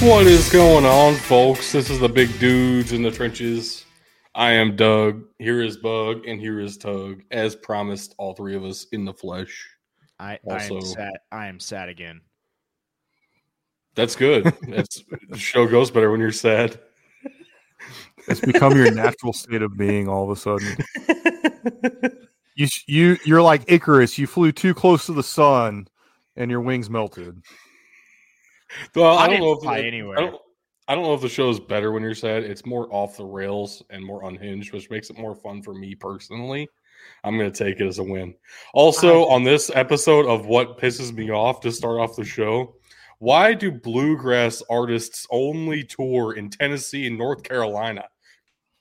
What is going on, folks? This is the big dudes in the trenches. I am Dug. Here is Bug, and here is Tug. As promised, all three of us in the flesh. I, I am Also- sad. I am sad again. That's good. That's the show goes better when you're sad. It's become your natural state of being all of a sudden. You you you're like Icarus. You flew too close to the sun, and your wings melted. Well, I, I don't know if fly the- anywhere. I don't, I don't know if the show is better when you're sad. It's more off the rails and more unhinged, which makes it more fun for me personally. I'm going to take it as a win. Also, uh-huh. on this episode of what pisses me off to start off the show, why do bluegrass artists only tour in Tennessee and North Carolina?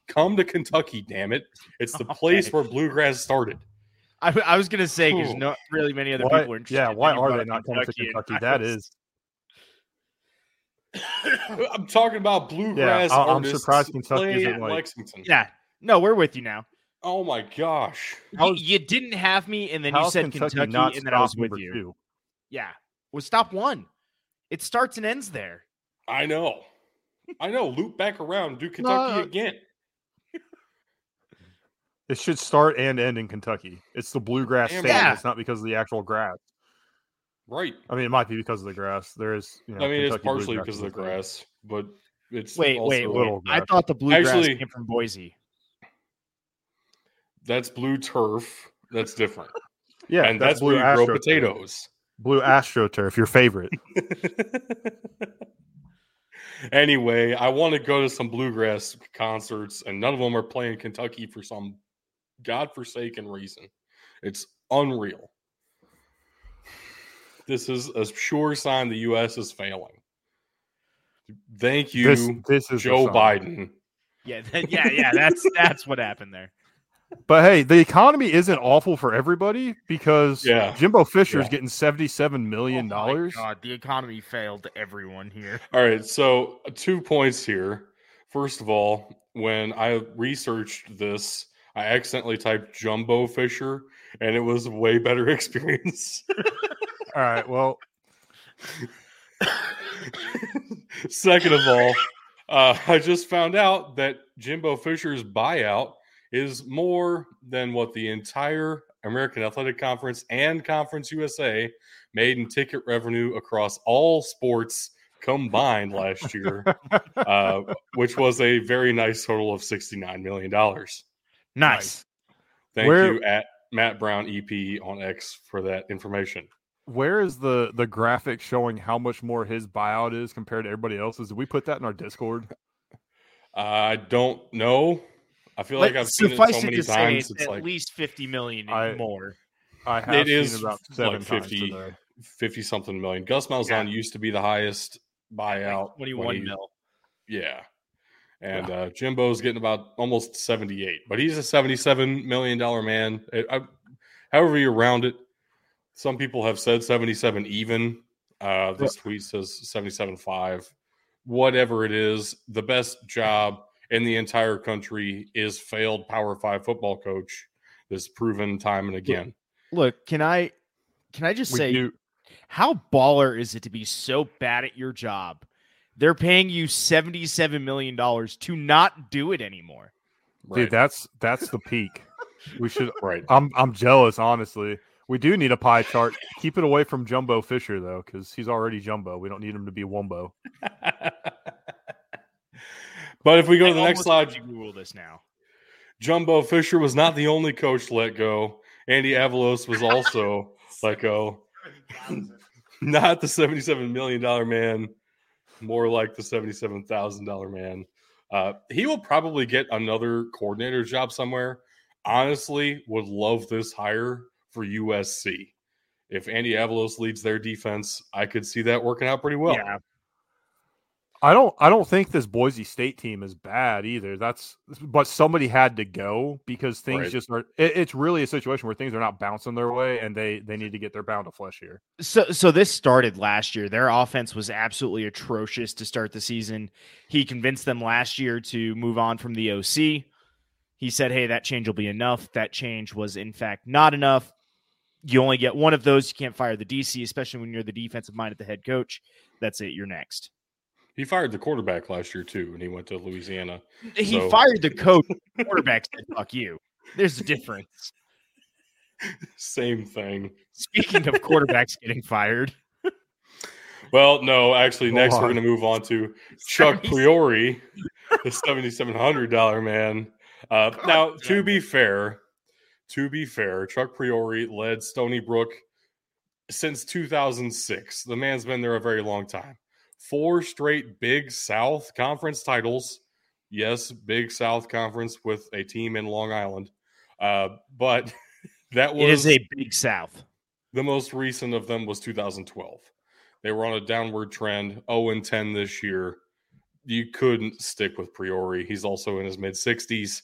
Come to Kentucky, damn it! It's the place Okay. where bluegrass started. I, I was gonna say because not really many other Why- people are interested. yeah, why are they not coming to Kentucky? I That was- is, I'm talking about bluegrass I- I'm artists. surprised Kentucky isn't at like- Lexington. Yeah. No, we're with you now. Oh my gosh. You, you didn't have me, and then you said Kentucky, not and then I was stop with you. two? Yeah. Well, stop one. It starts and ends there. I know. I know. Loop back around. Do Kentucky No. again. It should start and end in Kentucky. It's the bluegrass Damn state. right. It's not because of the actual grass. Right. I mean, it might be because of the grass. There is, you know, I mean, it's Kentucky partially bluegrass because of the a grass, but it's Wait, also, wait, wait. little I grass. thought the bluegrass Actually- came from Boise. That's blue turf. That's different. Yeah, and that's, where you grow potatoes. Blue AstroTurf, your favorite. anyway, I want to go to some bluegrass concerts, and none of them are playing Kentucky for some godforsaken reason. It's unreal. This is a sure sign the U.S. is failing. Thank you, This, this is Joe. Biden. Yeah, that, yeah, yeah. That's that's what happened there. But hey, the economy isn't awful for everybody because Yeah. Jimbo Fisher's Yeah. getting seventy-seven million Oh my dollars. God, the economy failed everyone here. All right, so uh, two points here. First of all, when I researched this, I accidentally typed Jumbo Fisher, and it was a way better experience. All right, well, Second of all, uh, I just found out that Jimbo Fisher's buyout is more than what the entire American Athletic Conference and Conference USA made in ticket revenue across all sports combined last year, uh, which was a very nice total of $69 million. Nice. Thank Where- you at Matt Brown EP on X for that information. Where is the the graphic showing how much more his buyout is compared to everybody else's? Did we put that in our Discord? I don't know. I feel like But I've seen it suffice so it many to times. it's It's at like least fifty million I- more. I have It seen is about like 50. times today. 50 something million. Gus Malzahn used to be the highest buyout. when Twenty-one he- mil. Yeah. And uh, Jimbo's getting about almost 78, but he's a $77 million man. It- I- however, you round it, some people have said 77 even. Uh, this tweet says 77.5. Whatever it is, the best job in the entire country is failed Power Five football coach. This proven time and again. Look, can I can I just We say do, how baller is it to be so bad at your job? They're paying you seventy-seven million dollars to not do it anymore. dude. That's that's the peak. We should. right. I'm I'm jealous, honestly. We do need a pie chart. Keep it away from Jumbo Fisher though, because he's already Jumbo. We don't need him to be Wumbo. but if we go to I the next slide, you Google this now. Jumbo Fisher was not the only coach to let go. Andy Avalos was also let go. Not the $77 million man, more like the $77,000 man. Uh, he will probably get another coordinator job somewhere. Honestly, would love this hire for USC. If Andy Avalos leads their defense, I could see that working out pretty well. yeah, I don't I don't think this Boise State team is bad either. That's but somebody had to go because things Right. just are. It, it's really a situation where things are not bouncing their way, and they they need to get their pound of flesh here. So so this started last year. Their offense was absolutely atrocious to start the season. He convinced them last year to move on from the OC. He said, "Hey, that change will be enough." That change was in fact not enough. You only get one of those. You can't fire the DC, especially when you're the defensive mind at the head coach. That's it. You're next. He fired the quarterback last year too, and he went to Louisiana. He So- fired the coach. The quarterback said, "Fuck you." There's a difference. Same thing. Speaking of quarterbacks getting fired, Well, no, actually, Go next on. we're going to move on to Chuck 77 Priore, the seventy-seven hundred dollar man. Uh, now, to be fair, to be fair, Chuck Priore led Stony Brook since 2006. The man's been there a very long time. Four straight Big South Conference titles. Yes, Big South Conference with a team in Long Island. Uh, but that was it is a big South. the most recent of them was 2012. They were on a downward trend, 0 and 10 this year. You couldn't stick with Priore. He's also in his mid 60s.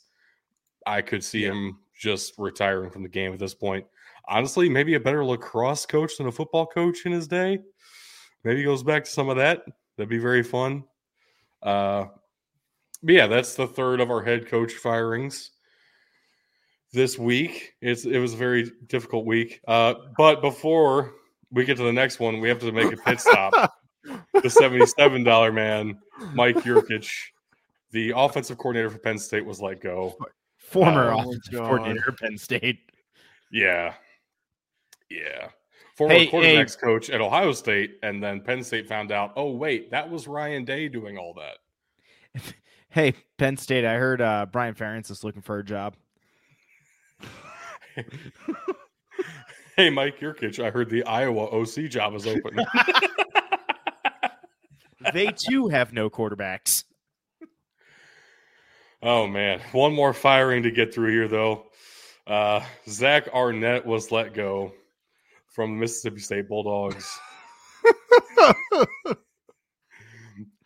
I could see Yeah. him just retiring from the game at this point. Honestly, maybe a better lacrosse coach than a football coach in his day. Maybe he goes back to some of that. That'd be very fun. Uh, but yeah, that's the third of our head coach firings this week. It's it was a very difficult week. Uh, but before we get to the next one, we have to make a pit stop. the seventy-seven dollar man, Mike Yurcich, the offensive coordinator for Penn State, was let go. Former Oh, offensive God. coordinator at Penn State. Yeah, yeah. Former Hey, quarterbacks coach at Ohio State, and then Penn State found out. Oh wait, that was Ryan Day doing all that. Hey, Penn State, I heard uh, Brian Ferentz is looking for a job. Hey, Mike Yurcich, I heard the Iowa OC job is open. They too have no quarterbacks. Oh man, one more firing to get through here though. Uh, Zach Arnett was let go from the Mississippi State Bulldogs.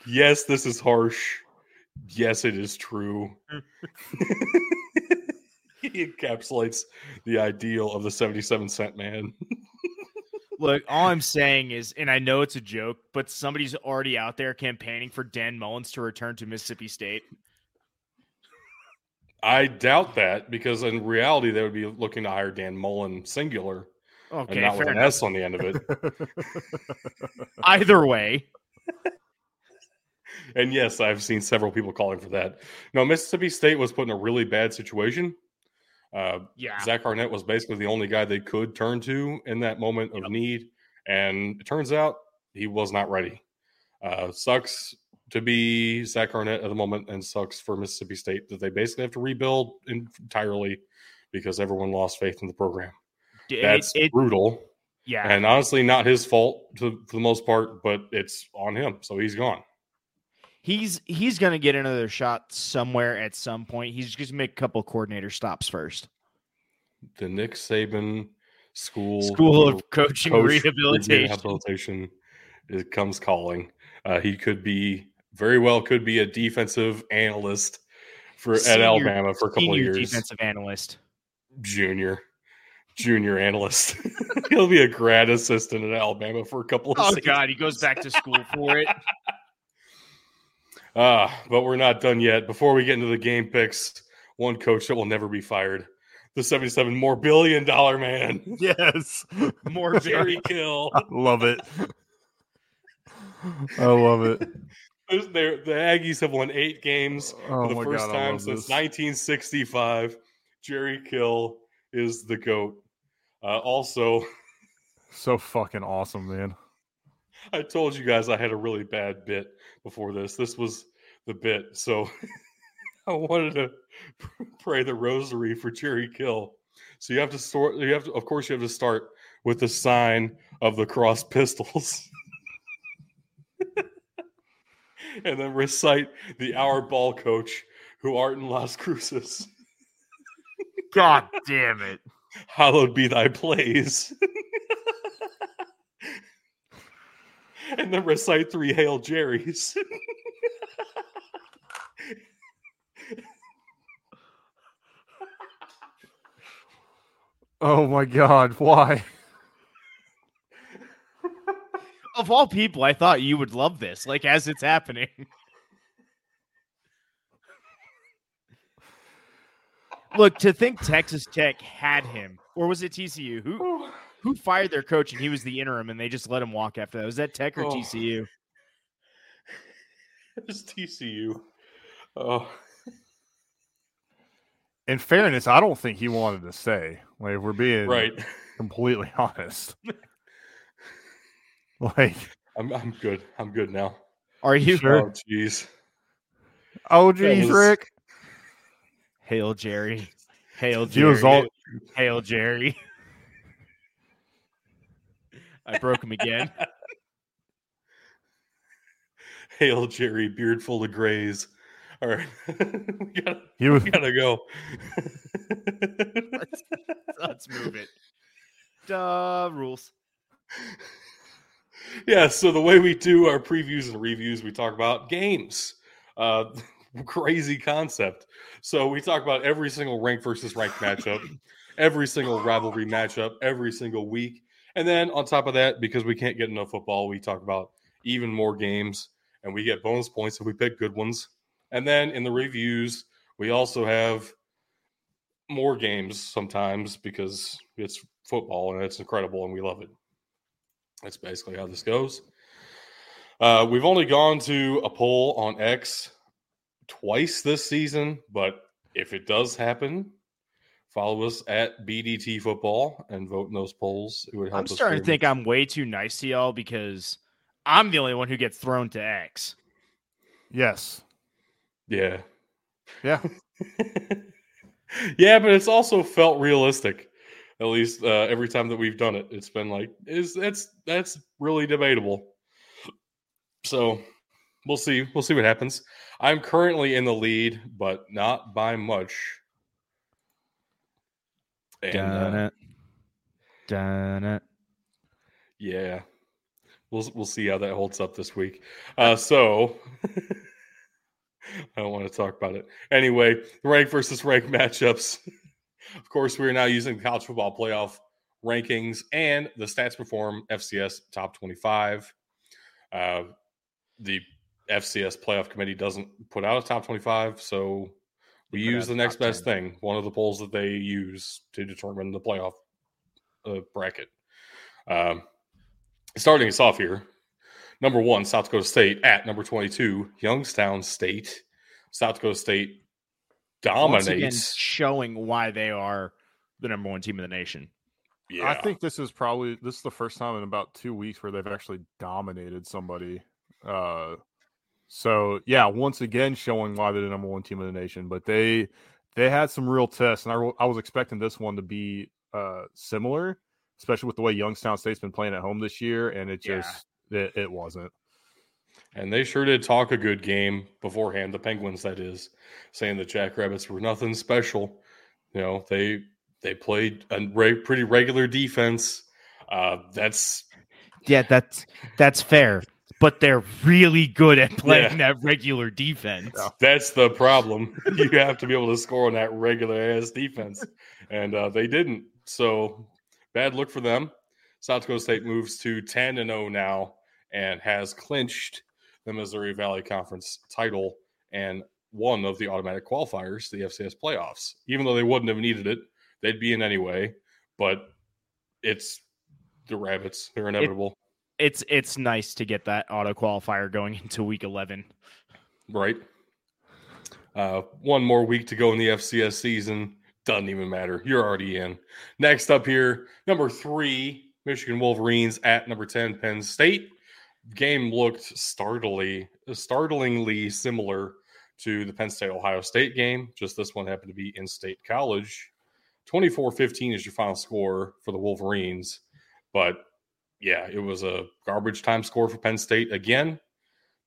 yes, this is harsh. Yes, it is true. he encapsulates the ideal of the 77 cent man. Look, all I'm saying is, and I know it's a joke, but somebody's already out there campaigning for Dan Mullins to return to Mississippi State. I doubt that because in reality they would be looking to hire Dan Mullen singular Okay, and not with an enough. S on the end of it. Either way, And yes, I've seen several people calling for that. No, Mississippi State was put in a really bad situation. Uh, yeah. Zach Arnett was basically the only guy they could turn to in that moment of Yep. need. And it turns out he was not ready. Uh, sucks to be Zach Arnett at the moment, and sucks for Mississippi State that they basically have to rebuild entirely because everyone lost faith in the program. It- That's it- brutal. yeah. And honestly, not his fault to, for the most part, but it's on him. So he's gone. he's he's gonna get another shot somewhere at some point. He's just gonna make a couple coordinator stops first. The Nick Saban School School of Coaching Coach Rehabilitation. rehabilitation it comes calling. Uh, he could be very well could be a defensive analyst for at Alabama for a couple of years. defensive analyst. Junior, junior analyst. He'll be a grad assistant at Alabama for a couple of Oh seasons. God, he goes back to school for it. Ah, but we're not done yet. Before we get into the game picks, one coach that will never be fired. The 77 more billion dollar man, yes. More Jerry Kill. I love it. I love it. They're- The Aggies have won eight games Oh for the first god, time since this. 1965. Jerry Kill is the goat. Uh, also, So fucking awesome, man. I told you guys I had a really bad bit before this. This was the bit, so I wanted to pray the rosary for Jerry Kill. So you have to start. You have to, of course, you have to start with the sign of the cross pistols. And then recite the our ball coach who art in Las Cruces. God damn it. hallowed be thy praise. and then recite three Hail Jerry's. Oh my god, why? Of all people, I thought you would love this, like as it's happening. Look, to think Texas Tech had him, or was it TCU? Who who fired their coach and he was the interim and they just let him walk after that? Was that Tech or Oh. TCU? It's TCU. Oh, In fairness, I don't think he wanted to stay. Like, if we're being right. completely honest. like, I'm I'm good. I'm good now. Are you Sure. Oh, jeez. oh, That geez, was- Rick. Hail Jerry? Hail He Jerry! was all Hail Jerry! I broke him again. Hail Jerry, beard full of grays. All right, we, gotta, he was we gotta go. Let's, let's move it. Duh, rules. Yeah, so the way we do our previews and reviews, we talk about games. Uh, crazy concept. So we talk about every single rank versus rank matchup, every single rivalry matchup, every single week. And then on top of that, because we can't get enough football, we talk about even more games and we get bonus points if we pick good ones. And then in the reviews, we also have more games sometimes because it's football and it's incredible and we love it. That's basically how this goes. Uh, we've only gone to a poll on X twice this season, but if it does happen, follow us at BDT Football and vote in those polls. It would help I'm starting very to think. I'm way too nice to y'all because I'm the only one who gets thrown to X. yes. Yeah. Yeah. yeah, but it's also felt realistic. At least uh, every time that we've done it, it's been like is that's that's really debatable. So we'll see. We'll see what happens. I'm currently in the lead, but not by much. And, uh, Dun it. Dun it. Yeah. We'll we'll see how that holds up this week. Uh so I don't want to talk about it. Anyway, rank versus rank matchups. of course, we are now using college football playoff rankings and the stats perform FCS top 25. Uh the FCS playoff committee doesn't put out a top 25, so we use the next best 10. thing, one of the polls that they use to determine the playoff uh, bracket. Um, starting us off here, number one, South Dakota State at number 22, Youngstown State. South Dakota State Once again, dominates. showing why they are the number one team in the nation. yeah, I think this is probably this is the first time in about two weeks where they've actually dominated somebody. Uh, so yeah, once again showing why they're the number one team in the nation. But they they had some real tests, and I I was expecting this one to be uh similar, especially with the way Youngstown State's been playing at home this year, and it Yeah. just it, it wasn't. And they sure did talk a good game beforehand. The Penguins, that is, saying the Jackrabbits were nothing special. You know, they they played a re- pretty regular defense. Uh, that's Yeah, that's that's fair. But they're really good at playing that regular defense. That's the problem. you have to be able to score on that regular ass defense, and uh, they didn't. So bad look for them. South Dakota State moves to ten and zero now, and has clinched the Missouri Valley Conference title and one of the automatic qualifiers to the FCS playoffs. Even though they wouldn't have needed it, they'd be in anyway. But it's the rabbits; they're inevitable, It's it's nice to get that auto qualifier going into week eleven. right? Uh, one more week to go in the FCS season. Doesn't even matter. You're already in. Next up here, number three, Michigan Wolverines at number 10, Penn State. Game looked startlingly, startlingly similar to the Penn State Ohio State game. Just this one happened to be in state college. 24 15 is your final score for the Wolverines. But yeah, it was a garbage time score for Penn State again.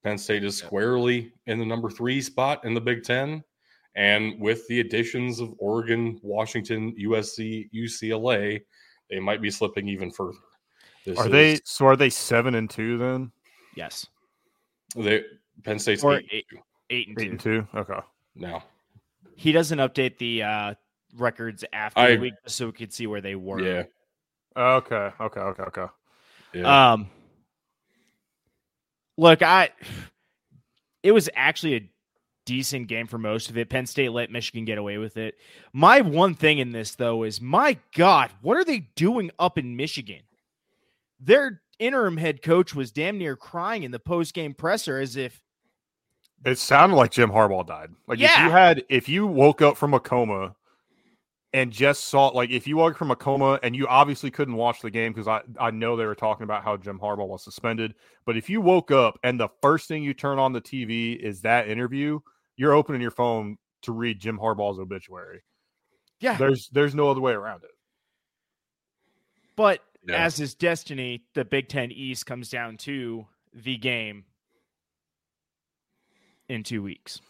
Penn State is squarely in the number three spot in the Big Ten. And with the additions of Oregon, Washington, USC, UCLA, they might be slipping even further. This Are is- they so? Are they seven and two then? Yes. They Penn State's Or eight, eight- Eight and Eight two. and two. Okay. now. He doesn't update the uh, records after I- the week so we could see where they were. Yeah, Okay. Okay. Okay. Okay. yeah. Um, look, I it was actually a decent game for most of it. Penn State let Michigan get away with it. My one thing in this though is, my God, what are they doing up in Michigan? Their interim head coach was damn near crying in the post game presser as if It sounded like Jim Harbaugh died. Like if you had, if you woke up from a coma and just saw, like if you woke from a coma and you obviously couldn't watch the game because I I know they were talking about how Jim Harbaugh was suspended. But if you woke up and the first thing you turn on the TV is that interview, you're opening your phone to read Jim Harbaugh's obituary. Yeah. There's there's no other way around it. But Yeah. as is destiny, the Big Ten East comes down to the game in two weeks.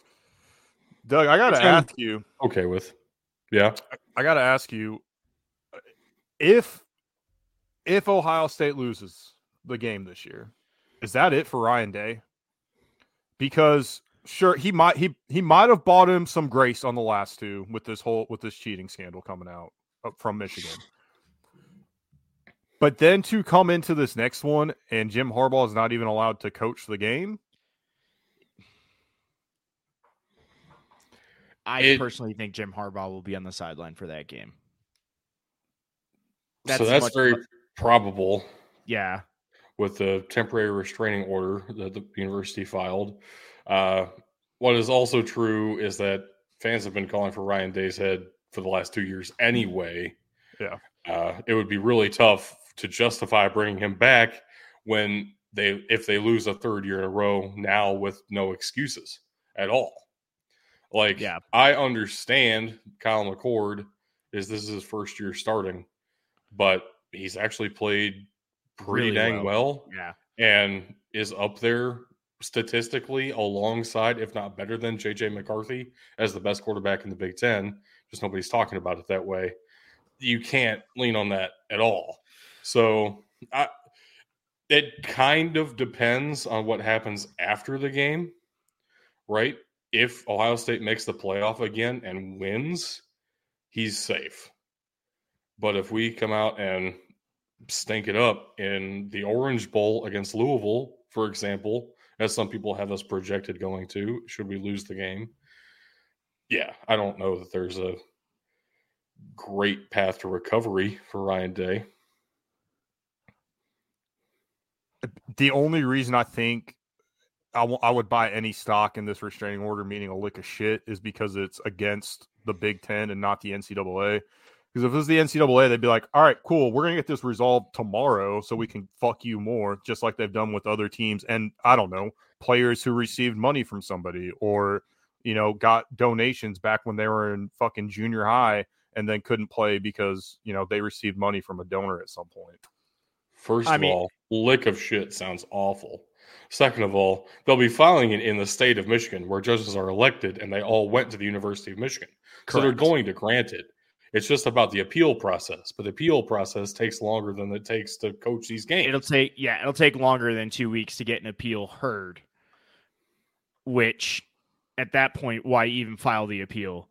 Dug, I gotta Which I'm- ask you. Okay with. Yeah. I got to ask you if if Ohio State loses the game this year, is that it for Ryan Day? Because sure he might he he might have bought him some grace on the last two with this whole with this cheating scandal coming out uh, from Michigan. But then to come into this next one and Jim Harbaugh is not even allowed to coach the game. I It- personally think Jim Harbaugh will be on the sideline for that game. so That's that's much very probable Yeah. with the temporary restraining order that the university filed. Uh, what is also true is that fans have been calling for Ryan Day's head for the last two years anyway. Yeah. Uh, it would be really tough to justify bringing him back when they if they lose a third year in a row now with no excuses at all. Like, Yeah. I understand Kyle McCord is this is his first year starting, but he's actually played pretty Really dang well. Yeah. and is up there statistically alongside, if not better than JJ McCarthy as the best quarterback in the Big Ten. Just nobody's talking about it that way. You can't lean on that at all. So I, it kind of depends on what happens after the game, right? If Ohio State makes the playoff again and wins, he's safe. But if we come out and stink it up in the Orange Bowl against Louisville, for example, as some people have us projected going to, should we lose the game. Yeah, I don't know that there's a great path to recovery for Ryan Day. The only reason I think I, w- I would buy any stock in this restraining order, meaning a lick of shit, is because it's against the Big Ten and not the NCAA. Because if it was the NCAA, they'd be like, all right, cool, we're going to get this resolved tomorrow so we can fuck you more, just like they've done with other teams. And I don't know, players who received money from somebody or, you know, got donations back when they were in fucking junior high and then couldn't play because, you know, they received money from a donor at some point. First I of mean- all, lick of shit sounds awful. Second of all, they'll be filing it in the state of Michigan where judges are elected and they all went to the University of Michigan. So they're going to grant it. It's just about the appeal process, but the appeal process takes longer than it takes to coach these games. It'll take yeah, it'll take longer than two weeks to get an appeal heard. Which at that point, why even file the appeal?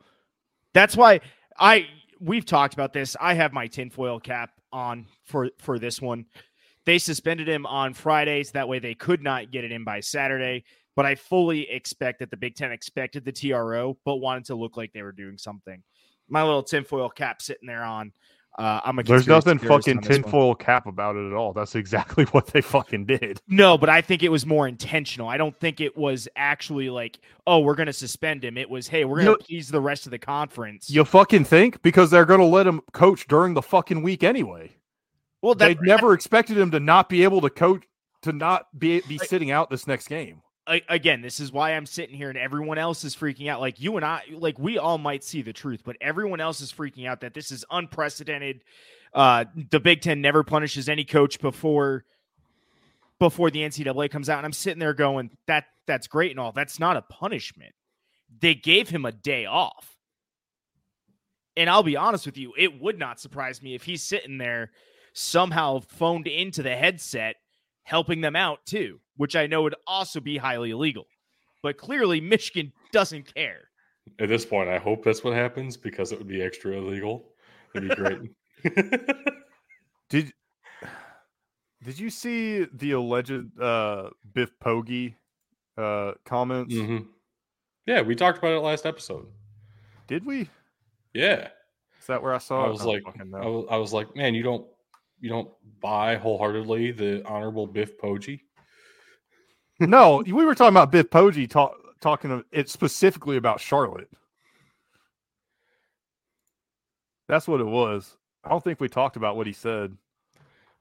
That's why I we've talked about this. I have my tinfoil cap on for for this one. They suspended him on Fridays. That way they could not get it in by Saturday. But I fully expect that the Big Ten expected the TRO, but wanted to look like they were doing something. My little tinfoil cap sitting there on. Uh, I'm a There's nothing fucking on this one. tinfoil cap about it at all. That's exactly what they fucking did. No, but I think it was more intentional. I don't think it was actually like, oh, we're going to suspend him. It was, hey, we're going You- to please the rest of the conference. You fucking think because they're going to let him coach during the fucking week anyway. well, that, They never expected him to not be able to coach to not be be Like- sitting out this next game. Again, this is why I'm sitting here and everyone else is freaking out. Like you and I, like we all might see the truth, but everyone else is freaking out that this is unprecedented. Uh, the Big Ten never punishes any coach before before the NCAA comes out, and I'm sitting there going, that that's great and all. That's not a punishment. They gave him a day off. And I'll be honest with you, it would not surprise me if he's sitting there somehow phoned into the headset helping them out too, which I know would also be highly illegal. But clearly, Michigan doesn't care. At this point, I hope that's what happens because it would be extra illegal. It'd be great. Did Did you see the alleged uh, Biff Poggi uh, comments? Mhm. Yeah, we talked about it last episode. Did we? Yeah, Is that where I saw I it? was don't like, I was, I was like, man, you don't, you don't buy wholeheartedly the honorable Biff Poggi. no, we were talking about Biff Poggi talk, talking it specifically about Charlotte. That's what it was. I don't think we talked about what he said.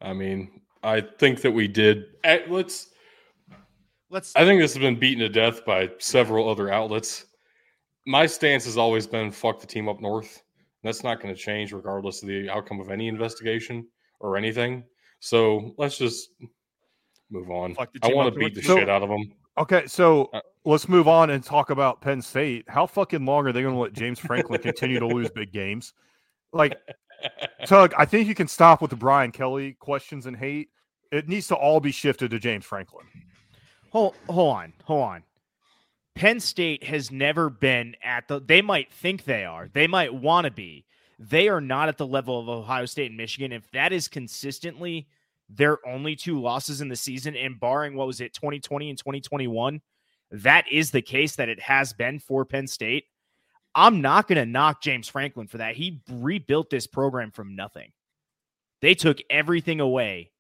I mean, I think that we did. Eh, let's. Let's. I think this has been beaten to death by several other outlets. My stance has always been fuck the team up north. That's not going to change regardless of the outcome of any investigation or anything. So let's just move on. I want to beat the so, shit out of them. Okay, so uh, let's move on and talk about Penn State. How fucking long are they going to let James Franklin continue to lose big games? Like, Tug, I think you can stop with the Brian Kelly questions and hate. It needs to all be shifted to James Franklin. Hold, hold on, hold on. Penn State has never been at the. They might think they are. They might want to be. They are not at the level of Ohio State and Michigan. If that is consistently their only two losses in the season, and barring what was it, 2020 and 2021, that is the case that it has been for Penn State. I'm not going to knock James Franklin for that. He rebuilt this program from nothing. They took everything away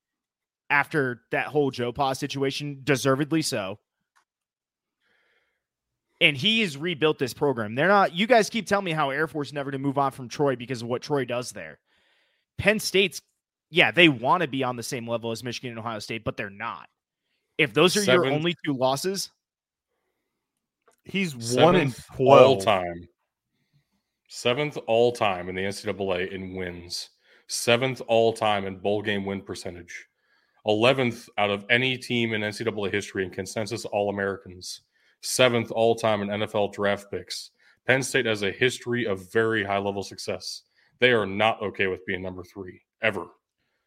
after that whole Joe Pa situation, deservedly so. And he has rebuilt this program. They're not, you guys keep telling me how Air Force never to move on from Troy because of what Troy does there. Penn State's, yeah, they want to be on the same level as Michigan and Ohio State, but they're not. If those are Seventh, your only two losses, he's one in 12 all time. Seventh all time in the NCAA in wins. Seventh all time in bowl game win percentage. 11th out of any team in NCAA history in consensus All Americans. Seventh all time in NFL draft picks. Penn State has a history of very high level success. They are not okay with being number three ever.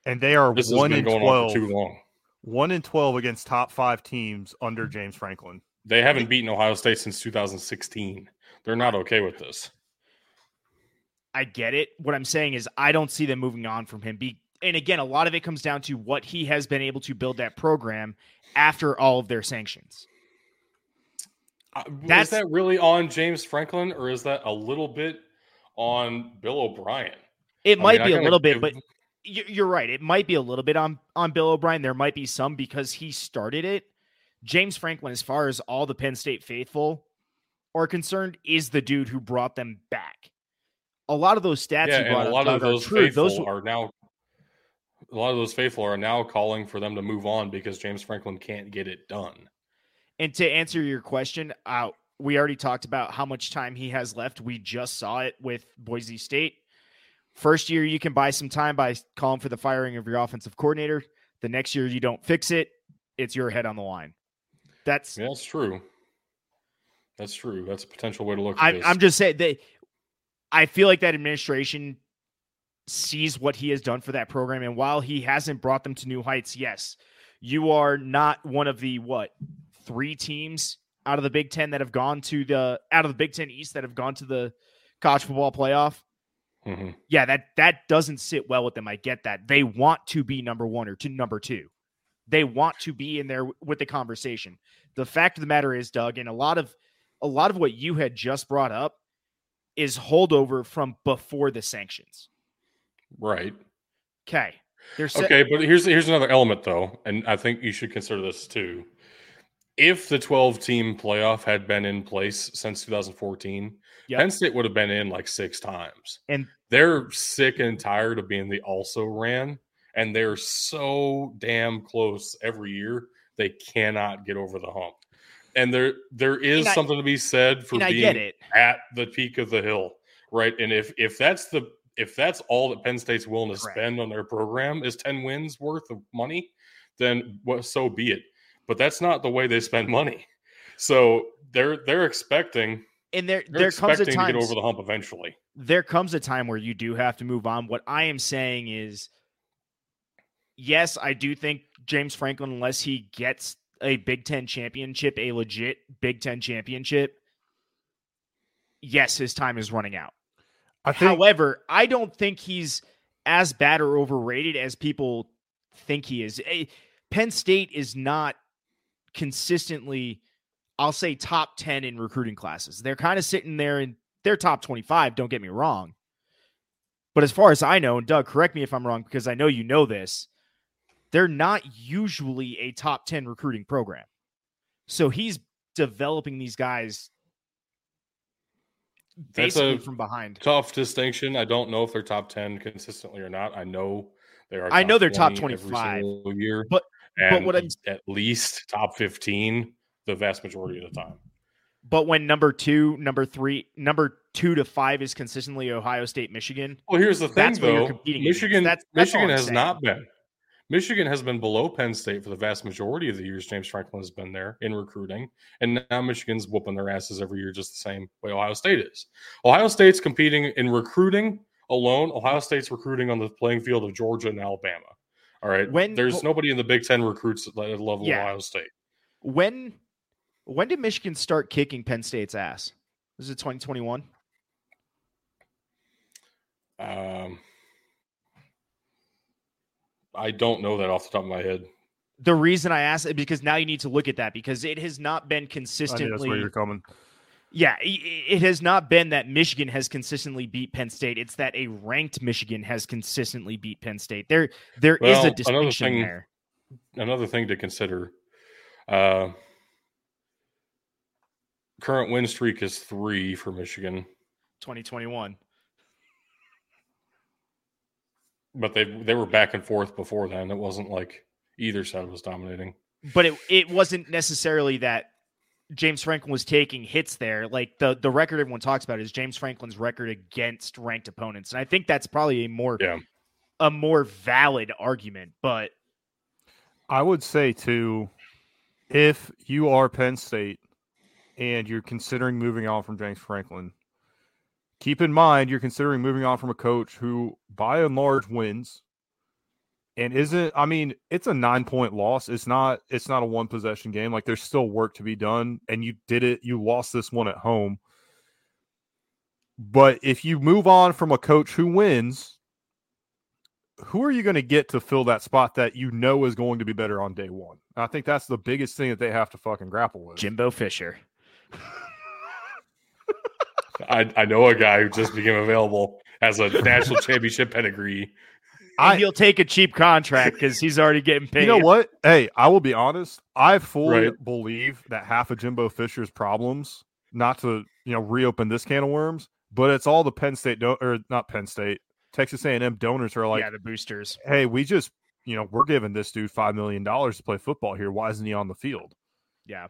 And they are this one in 12. too long. One in 12 against top five teams under James Franklin. They haven't beaten Ohio State since 2016. They're not okay with this. I get it. What I'm saying is I don't see them moving on from him. Be and again, a lot of it comes down to what he has been able to build that program after all of their sanctions. Uh, That's, is that really on James Franklin, or is that a little bit on Bill O'Brien? It I might mean, be a little bit, but you're right. It might be a little bit on on Bill O'Brien. There might be some because he started it. James Franklin, as far as all the Penn State faithful are concerned, is the dude who brought them back a lot of those stats yeah, you brought and a lot of those faithful those are now a lot of those faithful are now calling for them to move on because James Franklin can't get it done. And to answer your question, uh, we already talked about how much time he has left. We just saw it with Boise State. First year, you can buy some time by calling for the firing of your offensive coordinator. The next year, you don't fix it. It's your head on the line. That's yeah, that's true. That's true. That's a potential way to look. I, am just saying that I feel like that administration sees what he has done for that program. And while he hasn't brought them to new heights, yes, you are not one of the what three teams out of the Big Ten that have gone to the out of the Big Ten East that have gone to the college football playoff. Mm-hmm. Yeah, that that doesn't sit well with them. I get that. They want to be number one or to number two. They want to be in there with the conversation. The fact of the matter is, Dug, and a lot of a lot of what you had just brought up is holdover from before the sanctions. Right. Okay. There's okay, but here's here's another element though, and I think you should consider this too. If the 12 team playoff had been in place since 2014, yep. Penn State would have been in like six times. And they're sick and tired of being the also ran, and they're so damn close every year. They cannot get over the hump and there there is I, something to be said for being at the peak of the hill, right? And if if that's the if that's all that Penn State's willing to Correct. spend on their program is ten wins worth of money, then what? So be it. But that's not the way they spend money. So they're they're expecting and there there comes a time to get over the hump eventually. There comes a time where you do have to move on. What I am saying is, yes, I do think James Franklin, unless he gets a Big Ten championship, a legit Big Ten championship, yes, his time is running out. I think, However, I don't think he's as bad or overrated as people think he is. Penn State is not consistently, I'll say, top 10 in recruiting classes. They're kind of sitting there in their top 25, don't get me wrong. But as far as I know, and Dug, correct me if I'm wrong because I know you know this, they're not usually a top 10 recruiting program. So he's developing these guys That's basically a from behind. Tough distinction. I don't know if they're top 10 consistently or not. I know they are. I know they're top 20 every 25, year, but and what I'm- at least top 15 the vast majority of the time. But when number two, number three, number two to five is consistently Ohio State, Michigan, Well, here's the thing, That's what you're though. Michigan, That's- that's Michigan has saying. not been. Michigan has been below Penn State for the vast majority of the years James Franklin has been there in recruiting, and now Michigan's whooping their asses every year just the same way Ohio State is. Ohio State's competing in recruiting alone. Ohio State's recruiting on the playing field of Georgia and Alabama. All right, When- there's nobody in the Big Ten recruits at the level of Ohio State. when when did Michigan start kicking Penn State's ass? Was it 2021? Um, I don't know that off the top of my head. The reason I asked it because now you need to look at that because it has not been I that's consistently. where you're coming. Yeah, it has not been that Michigan has consistently beat Penn State. It's that a ranked Michigan has consistently beat Penn State. There, there is Well, a another distinction thing- there. another thing to consider. Uh, current win streak is three for Michigan, 2021. but they they were back and forth before then. It wasn't like either side was dominating. but it it wasn't necessarily that James Franklin was taking hits there. Like the the record everyone talks about is James Franklin's record against ranked opponents, and I think that's probably a more Yeah. a more valid argument. But I would say too, if you are Penn State and you're considering moving on from James Franklin, keep in mind you're considering moving on from a coach who, by and large, wins and isn't. I mean, it's a nine point loss. It's not. It's not a one possession game. Like there's still work to be done, and you did it. You lost this one at home. But if you move on from a coach who wins, who are you going to get to fill that spot that you know is going to be better on day one? I think that's the biggest thing that they have to fucking grapple with. Jimbo Fisher, I I know a guy who just became available as a national championship pedigree. And I- he'll take a cheap contract because he's already getting paid. You know what? Hey, I will be honest. I fully Right. believe that half of Jimbo Fisher's problems, not to you know reopen this can of worms, but it's all the Penn State do- or not Penn State, Texas A&M donors are like, yeah, the boosters. hey, we just you know we're giving this dude five million dollars to play football here. Why isn't he on the field? Yeah,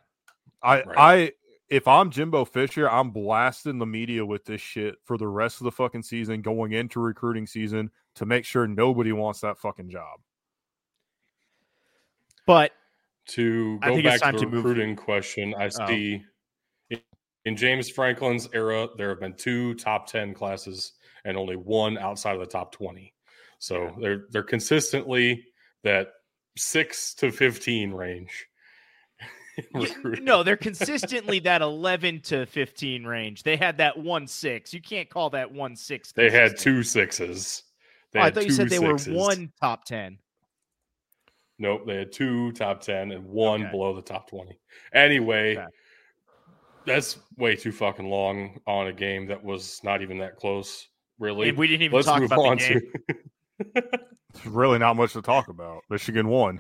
I Right. I if I'm Jimbo Fisher, I'm blasting the media with this shit for the rest of the fucking season, going into recruiting season to make sure nobody wants that fucking job. but To I go think it's back time to to the move- recruiting question, I Oh. see in, in James Franklin's era, there have been two top 10 classes and only one outside of the top 20. So they're they're consistently that 6 to 15 range. in y- recruiting. no, they're consistently that 11 to 15 range. They had that one six. You can't call that one six. They had consistent. two sixes. They Oh, I thought you said they sixes. were one top 10. Nope, they had two top 10 and one Okay. below the top 20. Anyway, Okay. that's way too fucking long on a game that was not even that close, really. And we didn't even Let's talk move about on the game. to There's really not much to talk about. Michigan won.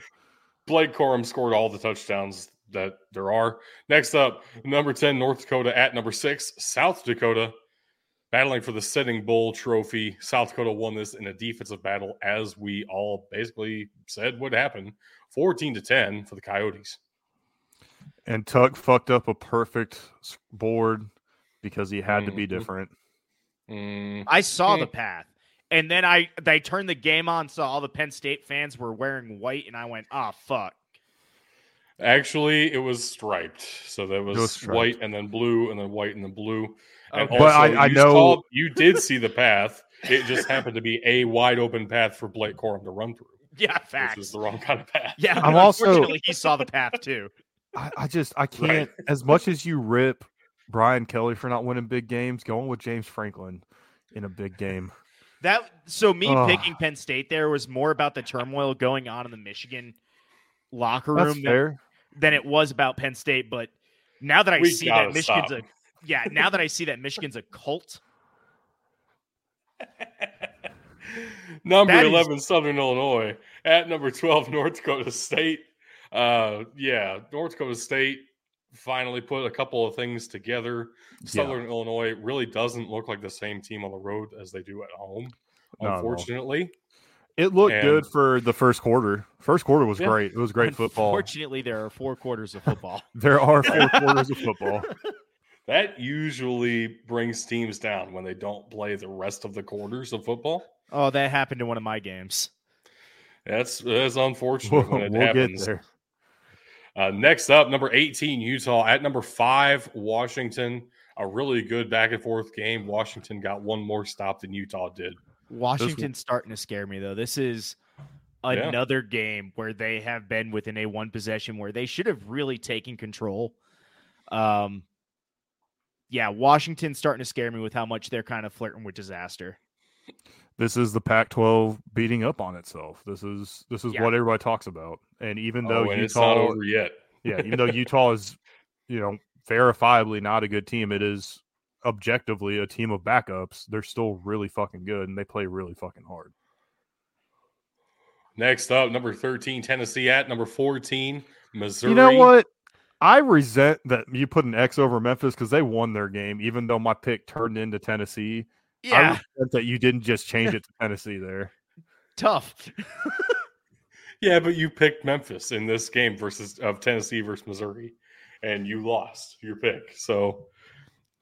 Blake Corum scored all the touchdowns that there are. Next up, number 10, North Dakota at number six, South Dakota, battling for the Sitting Bull trophy. South Dakota won this in a defensive battle, as we all basically said would happen 14 to 10 for the Coyotes. And Tug fucked up a perfect s- board because he had to be Mhm. different. Mm, I saw the Hmm. path. And then I they turned the game on, saw all the Penn State fans were wearing white, and I went, ah, fuck. actually, it was striped. So that was, was white and then blue and then white and then blue. And Okay. But also, I- I you know- saw- you did see the path. It just happened to be a wide open path for Blake Corum to run through, Yeah, which facts. is the wrong kind of path. Yeah, I'm also- he saw the path too. I, I just I can't as much as you rip Brian Kelly for not winning big games, going with James Franklin in a big game. That so me Ugh. picking Penn State there was more about the turmoil going on in the Michigan locker room than, than it was about Penn State. But now that I We see that Michigan's stop. a yeah, now that I see that Michigan's a cult, number That is- 11 southern illinois at number 12 north dakota state uh yeah north dakota state finally put a couple of things together. Southern Illinois really doesn't look like the same team on the road as they do at home. Not at all. Unfortunately, It looked good for the first quarter. First quarter was Yeah. great. It was great football. Fortunately, there are four quarters of football. There are four quarters of football. That usually brings teams down when they don't play the rest of the quarters of football. oh, that happened in one of my games. That's that's unfortunate We'll, when it we'll get happens. there. Uh, next up, number 18, Utah. At number five, Washington. A really good back and forth game. Washington got one more stop than Utah did. Washington's starting to scare me though. This is Yeah. another game where they have been within a one possession where they should have really taken control. Um yeah, Washington's starting to scare me with how much they're kind of flirting with disaster. This is the Pac-12 beating up on itself. This is this is Yeah. what everybody talks about. And even though Oh, and it's not Utah, over yet. yeah, even though Utah is, you know, verifiably not a good team, it is objectively a team of backups. They're still really fucking good, and they play really fucking hard. Next up, number 13, Tennessee. At number 14, Missouri. You know what? I resent that you put an X over Memphis because they won their game, even though my pick turned into Tennessee. I resent that you didn't just change it to Tennessee there. tough. Yeah, but you picked Memphis in this game versus of Tennessee versus Missouri, and you lost your pick. So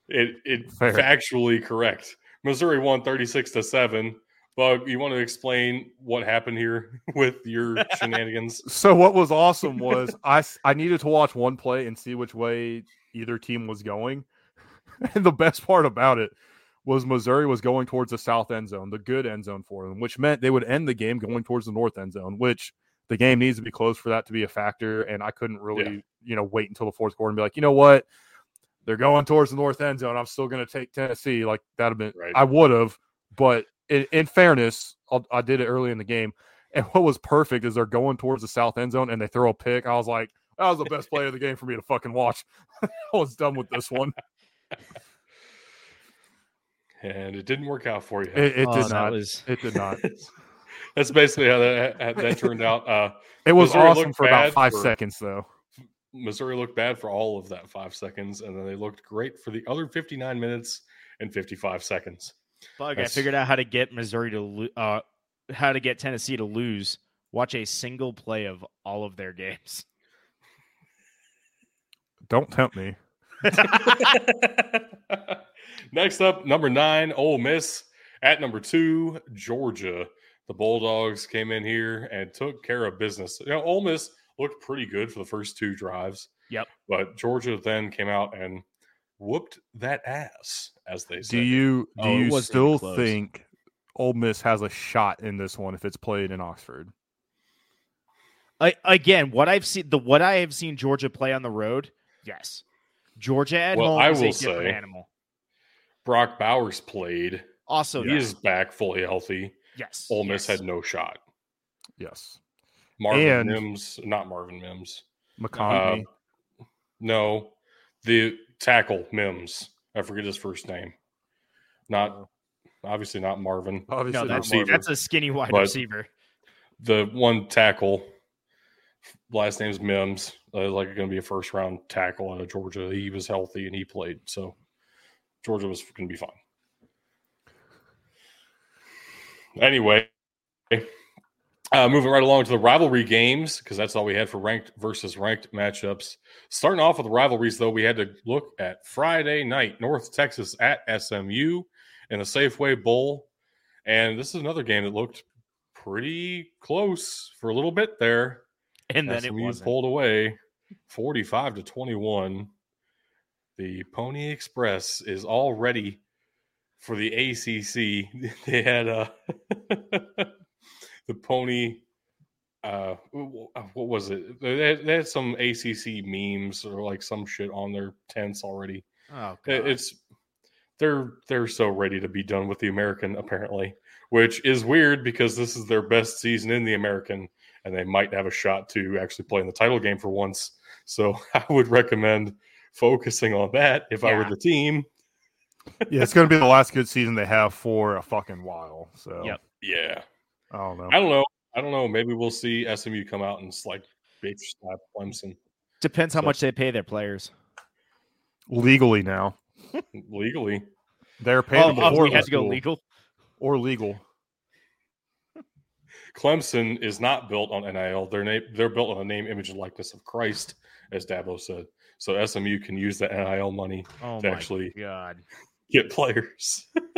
it it Fair. factually correct. Missouri won 36 to 7. Bug, you want to explain what happened here with your shenanigans? So what was awesome was I I needed to watch one play and see which way either team was going. And the best part about it was Missouri was going towards the south end zone, the good end zone for them, which meant they would end the game going towards the north end zone, which the game needs to be close for that to be a factor. And I couldn't really, you know, wait until the fourth quarter and be like, you know what? They're going towards the north end zone. I'm still going to take Tennessee. Like that'd have been, Right. I would have, but in, in fairness, I'll, I did it early in the game. And what was perfect is they're going towards the south end zone and they throw a pick. I was like, that was the best play of the game for me to fucking watch. I was done with this one. And it didn't work out for you. It, it Oh, did not. was- It did not. That's basically how that, how that turned out. Uh, It was Missouri awesome for about five for- seconds, though. Missouri looked bad for all of that five seconds, and then they looked great for the other 59 minutes and 55 seconds. Bug, I figured out how to get Missouri to lo- uh how to get Tennessee to lose. Watch a single play of all of their games. Don't tempt me. Next up, number nine, Ole Miss. At number two, Georgia. The Bulldogs came in here and took care of business. You know, Ole Miss looked pretty good for the first two drives. Yep. But Georgia then came out and whooped that ass, as they say. Do you do Oh, you still even think Ole Miss has a shot in this one if it's played in Oxford? I, again, what I've seen the what I have seen Georgia play on the road, yes. Georgia at Well, home I is a will different say- animal. Brock Bowers played. Also, he that. is back fully healthy. yes. Ole Miss yes. had no shot. Yes. Marvin And- Mims, not Marvin Mims. McConaughey. Uh, no, the tackle Mims. I forget his first name. Not obviously not Marvin. Obviously, no, not that's receiver. that's a skinny wide But- receiver. The one tackle, last name's Mims. Uh, like going to be a first round tackle out of Georgia. He was healthy and he played, so Georgia was going to be fine. Anyway, uh, moving right along to the rivalry games because that's all we had for ranked versus ranked matchups. Starting off with the rivalries, though, we had to look at Friday night North Texas at SMU in the Safeway Bowl, and this is another game that looked pretty close for a little bit there. And then it wasn't. pulled away 45 to 21. The Pony Express is all ready for the ACC. They had uh, the Pony. Uh, what was it? They had, they had some ACC memes or like some shit on their tents already. Oh, God. It's they're they're so ready to be done with the American apparently, which is weird because this is their best season in the American, and they might have a shot to actually play in the title game for once. So I would recommend focusing on that if I were the team. yeah, it's going to be the last good season they have for a fucking while. So Yep. Yeah, I don't know. I don't know. I don't know. Maybe we'll see SMU come out and s- like bitch slap Clemson. Depends how so- much they pay their players. legally now. legally. They're paying Oh, them oh, before we had to go cool. legal. or legal. Clemson is not built on NIL. They're na- they're built on the name, image, and likeness of Christ, as Dabo said. So SMU can use the NIL money Oh to actually god! get players.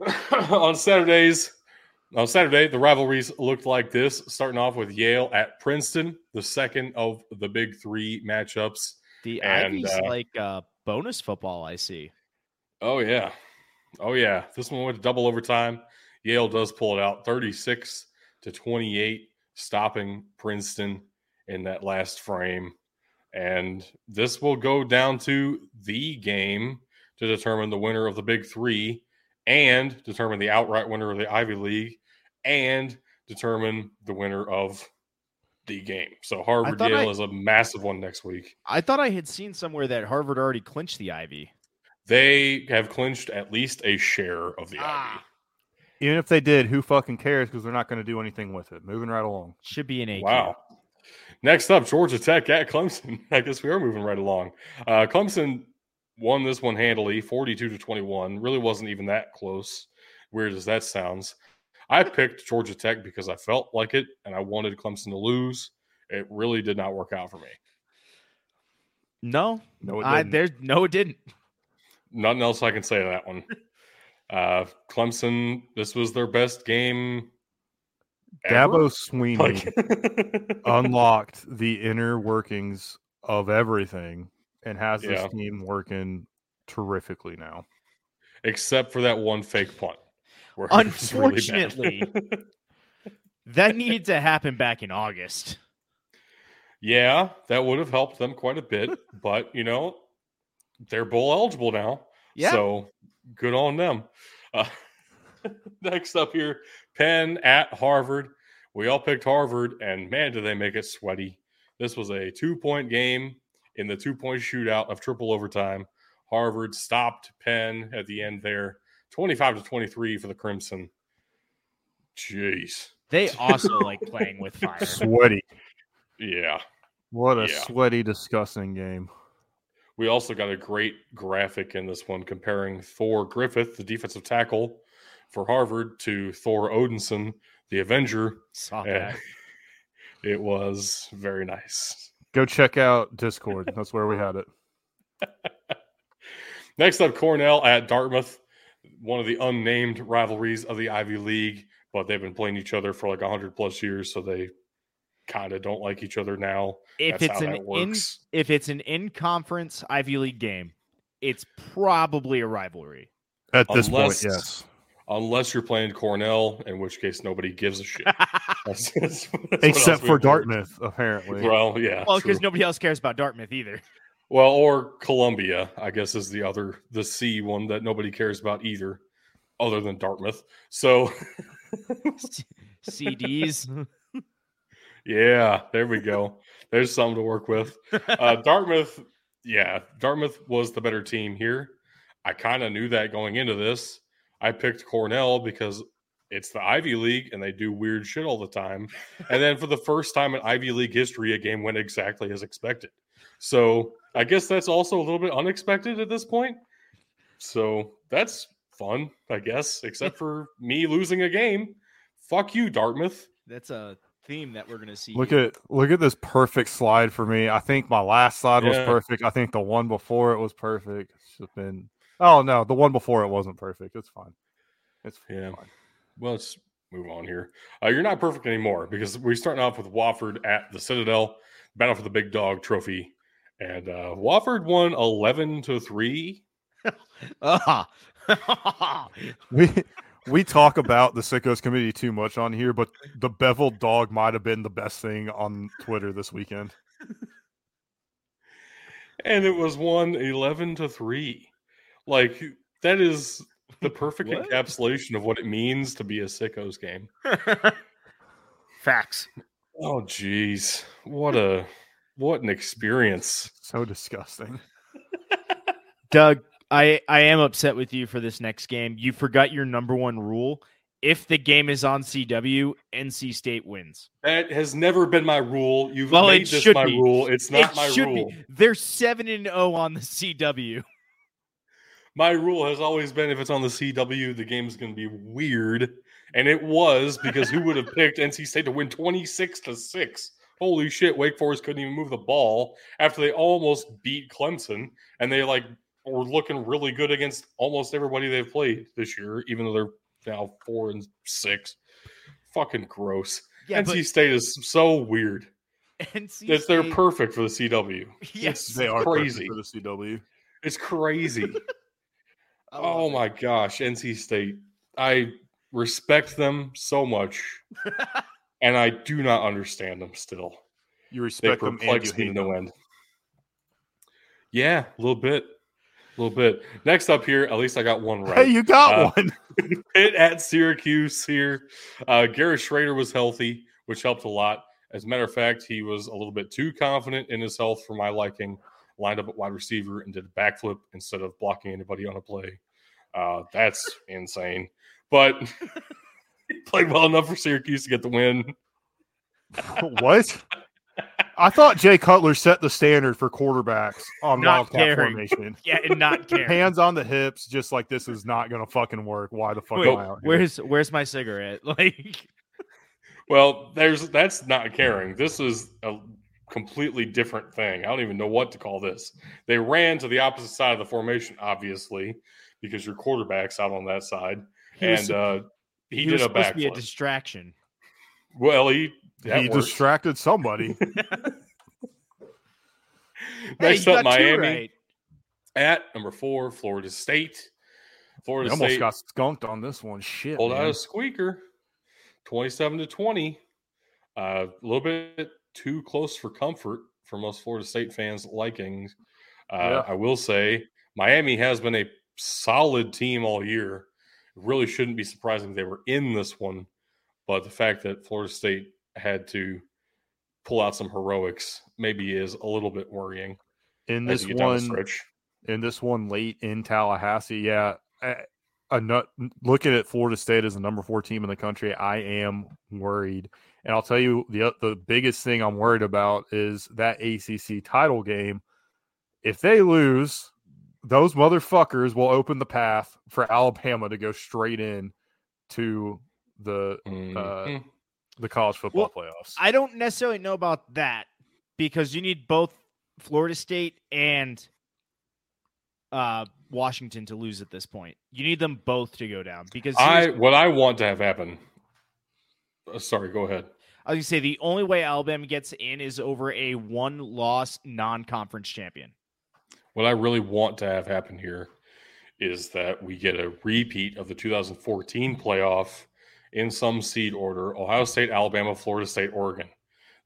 on Saturdays, on Saturday, the rivalries looked like this. Starting off with Yale at Princeton, the second of the big three matchups. The And, Ivy's uh, like uh, bonus football. I see. Oh yeah, oh yeah. This one went to double overtime. Yale does pull it out, thirty-six to twenty-eight, stopping Princeton in that last frame. And this will go down to the game to determine the winner of the Big Three, and determine the outright winner of the Ivy League, and determine the winner of the game. So Harvard thought Yale I- is a massive one next week. I thought I had seen somewhere that Harvard already clinched the Ivy. They have clinched at least a share of the Ivy. Ah. Even if they did, who fucking cares? Because they're not going to do anything with it. Moving right along. Should be an A. Wow. Next up, Georgia Tech at Clemson. I guess we are moving right along. Uh, Clemson won this one handily, 42 to 21. Really wasn't even that close. Weird as that sounds. I picked Georgia Tech because I felt like it and I wanted Clemson to lose. It really did not work out for me. No, No, it I didn't. there's no, it didn't. Nothing else I can say to that one. Uh, Clemson, this was their best game. ever? Dabo Swinney Like, unlocked the inner workings of everything and has this Yeah. team working terrifically now. except for that one fake punt. where it really. Unfortunately, that needed to happen back in August. yeah, that would have helped them quite a bit, but you know, they're bowl eligible now. Yeah. So good on them. Uh, next up here, Penn at Harvard. We all picked Harvard, and man, did they make it sweaty. This was a two point game in the two point shootout of triple overtime. Harvard stopped Penn at the end there, 25 to 23 for the Crimson. Jeez. They also like playing with fire. Sweaty. Yeah. What a Yeah. sweaty, disgusting game. We also got a great graphic in this one comparing Thor Griffith, the defensive tackle for Harvard, to Thor Odinson, the Avenger. Saw And that. it was very nice. Go check out Discord. That's where we had it. Next up, Cornell at Dartmouth, one of the unnamed rivalries of the Ivy League, but they've been playing each other for like 100 plus years, so they kind of don't like each other now. If That's it's how an that in if it's an in conference Ivy League game, it's probably a rivalry. At this Unless- point, yes. Unless you're playing Cornell, in which case nobody gives a shit. That's- that's what Except we've for learned. Dartmouth, apparently. Well, yeah. well, because nobody else cares about Dartmouth either. Well, or Columbia, I guess, is the other, the C one that nobody cares about either, other than Dartmouth. So, CDs. yeah, there we go. There's something to work with. Uh, Dartmouth, yeah, Dartmouth was the better team here. I kind of knew that going into this. I picked Cornell because it's the Ivy League and they do weird shit all the time. And then for the first time in Ivy League history, a game went exactly as expected. So I guess that's also a little bit unexpected at this point. So that's fun, I guess, except for me losing a game. Fuck you, Dartmouth. That's a theme that we're gonna see. Look here. at look at this perfect slide for me. I think my last slide was perfect. I think the one before it was perfect. It's just been oh no, the one before it wasn't perfect. It's fine. It's Yeah. fine. Well, let's move on here. Uh, you're not perfect anymore because we're starting off with Wofford at the Citadel, battle for the Big Dog Trophy, and uh, Wofford won eleven to three. We we talk about the sickos committee too much on here, but the beveled dog might have been the best thing on Twitter this weekend. and it was won 11 to 3 like that is the perfect What? encapsulation of what it means to be a sickos game Facts. oh jeez what a what an experience So disgusting. Doug, I I am upset with you for this next game. You forgot your number one rule. if the game is on CW, NC State wins. That has never been my rule. You've Well, made this my be. rule. It's not it my rule. be. They're seven and zero on the CW. My rule has always been if it's on the CW, the game's going to be weird, and it was because who would have picked NC State to win twenty six to six? Holy shit! Wake Forest couldn't even move the ball after they almost beat Clemson, and they like were looking really good against almost everybody they've played this year, even though they're now four and six. Fucking gross. Yeah, NC State is so weird. but NC That they're perfect for the CW. Yes, It's They are perfect crazy. for the CW. It's crazy. Oh it. my gosh, NC State. I respect them so much, and I do not understand them still. You They respect them and you perplex me hate no them. end. Yeah, a little bit. A little bit. Next up here, at least I got one right. Hey, you got Uh, one. Pitt at Syracuse here. Uh, Garrett Shrader was healthy, which helped a lot. As a matter of fact, he was a little bit too confident in his health for my liking. Lined up at wide receiver and did a backflip instead of blocking anybody on a play. Uh, that's insane. But he played well enough for Syracuse to get the win. what? I thought Jay Cutler set the standard for quarterbacks on Not Wildcat caring. formation. yeah, and not care. Hands on the hips, just like this is not going to fucking work. Why the fuck Wait, am I out here? where's where's my cigarette? Like, Well, there's that's not caring. This is a completely different thing. I don't even know what to call this. They ran to the opposite side of the formation, obviously, because your quarterback's out on that side. he was, and uh, he, he did was a supposed to be a distraction. well, he he worked. distracted somebody. Next hey, up, Miami right. at number four, Florida State. Florida almost State got skunked on this one. Shit. pulled out a squeaker, twenty-seven to twenty. Uh, a little bit too close for comfort for most Florida State fans' likings. Uh, Yeah. I will say Miami has been a solid team all year. It really shouldn't be surprising they were in this one, but the fact that Florida State had to pull out some heroics maybe is a little bit worrying in this you get down the one. in this one late in Tallahassee. Yeah, a, a nut, looking at Florida State as the number four team in the country, I am worried. And I'll tell you the the biggest thing I'm worried about is that ACC title game. If they lose, those motherfuckers will open the path for Alabama to go straight in to the Mhm. the college football playoffs. I don't necessarily know about that because you need both Florida State and uh, Washington to lose at this point. You need them both to go down because I what I want to have happen. uh, sorry, go ahead. I was gonna say the only way Alabama gets in is over a one-loss non-conference champion. What I really want to have happen here is that we get a repeat of the 2014 playoff in some seed order: Ohio State, Alabama, Florida State, Oregon.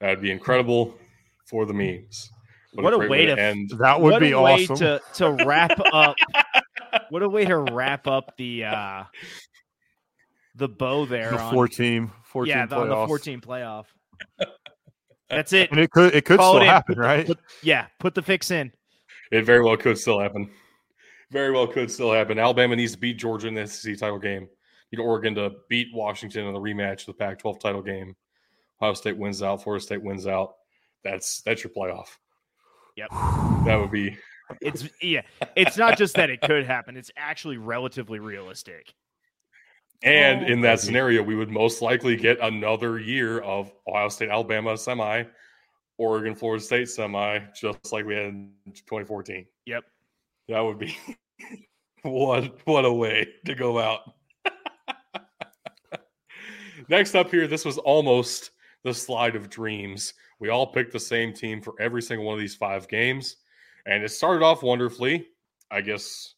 That would be incredible for the memes. What a great way to f- end! that would what be a way awesome. to to wrap up. what a way to wrap up the uh the bow there the on four team, four yeah team the, on the playoffs. 14 playoff. That's it. And it could it could Call still in. happen, Put right? put- yeah, put the fix in. It very well could still happen. Very well could still happen. Alabama needs to beat Georgia in the SEC title game. You need Oregon to beat Washington in the rematch of the Pac-12 title game. Ohio State wins out. Florida State wins out. That's that's your playoff. Yep. That would be It's yeah. It's not just that it could happen. It's actually relatively realistic. And Oh, in that scenario, we would most likely get another year of Ohio State, Alabama semi, Oregon, Florida State semi, just like we had in 2014. Yep. That would be what what a way to go out. Next up here, this was almost the slide of dreams. We all picked the same team for every single one of these five games, and it started off wonderfully. I guess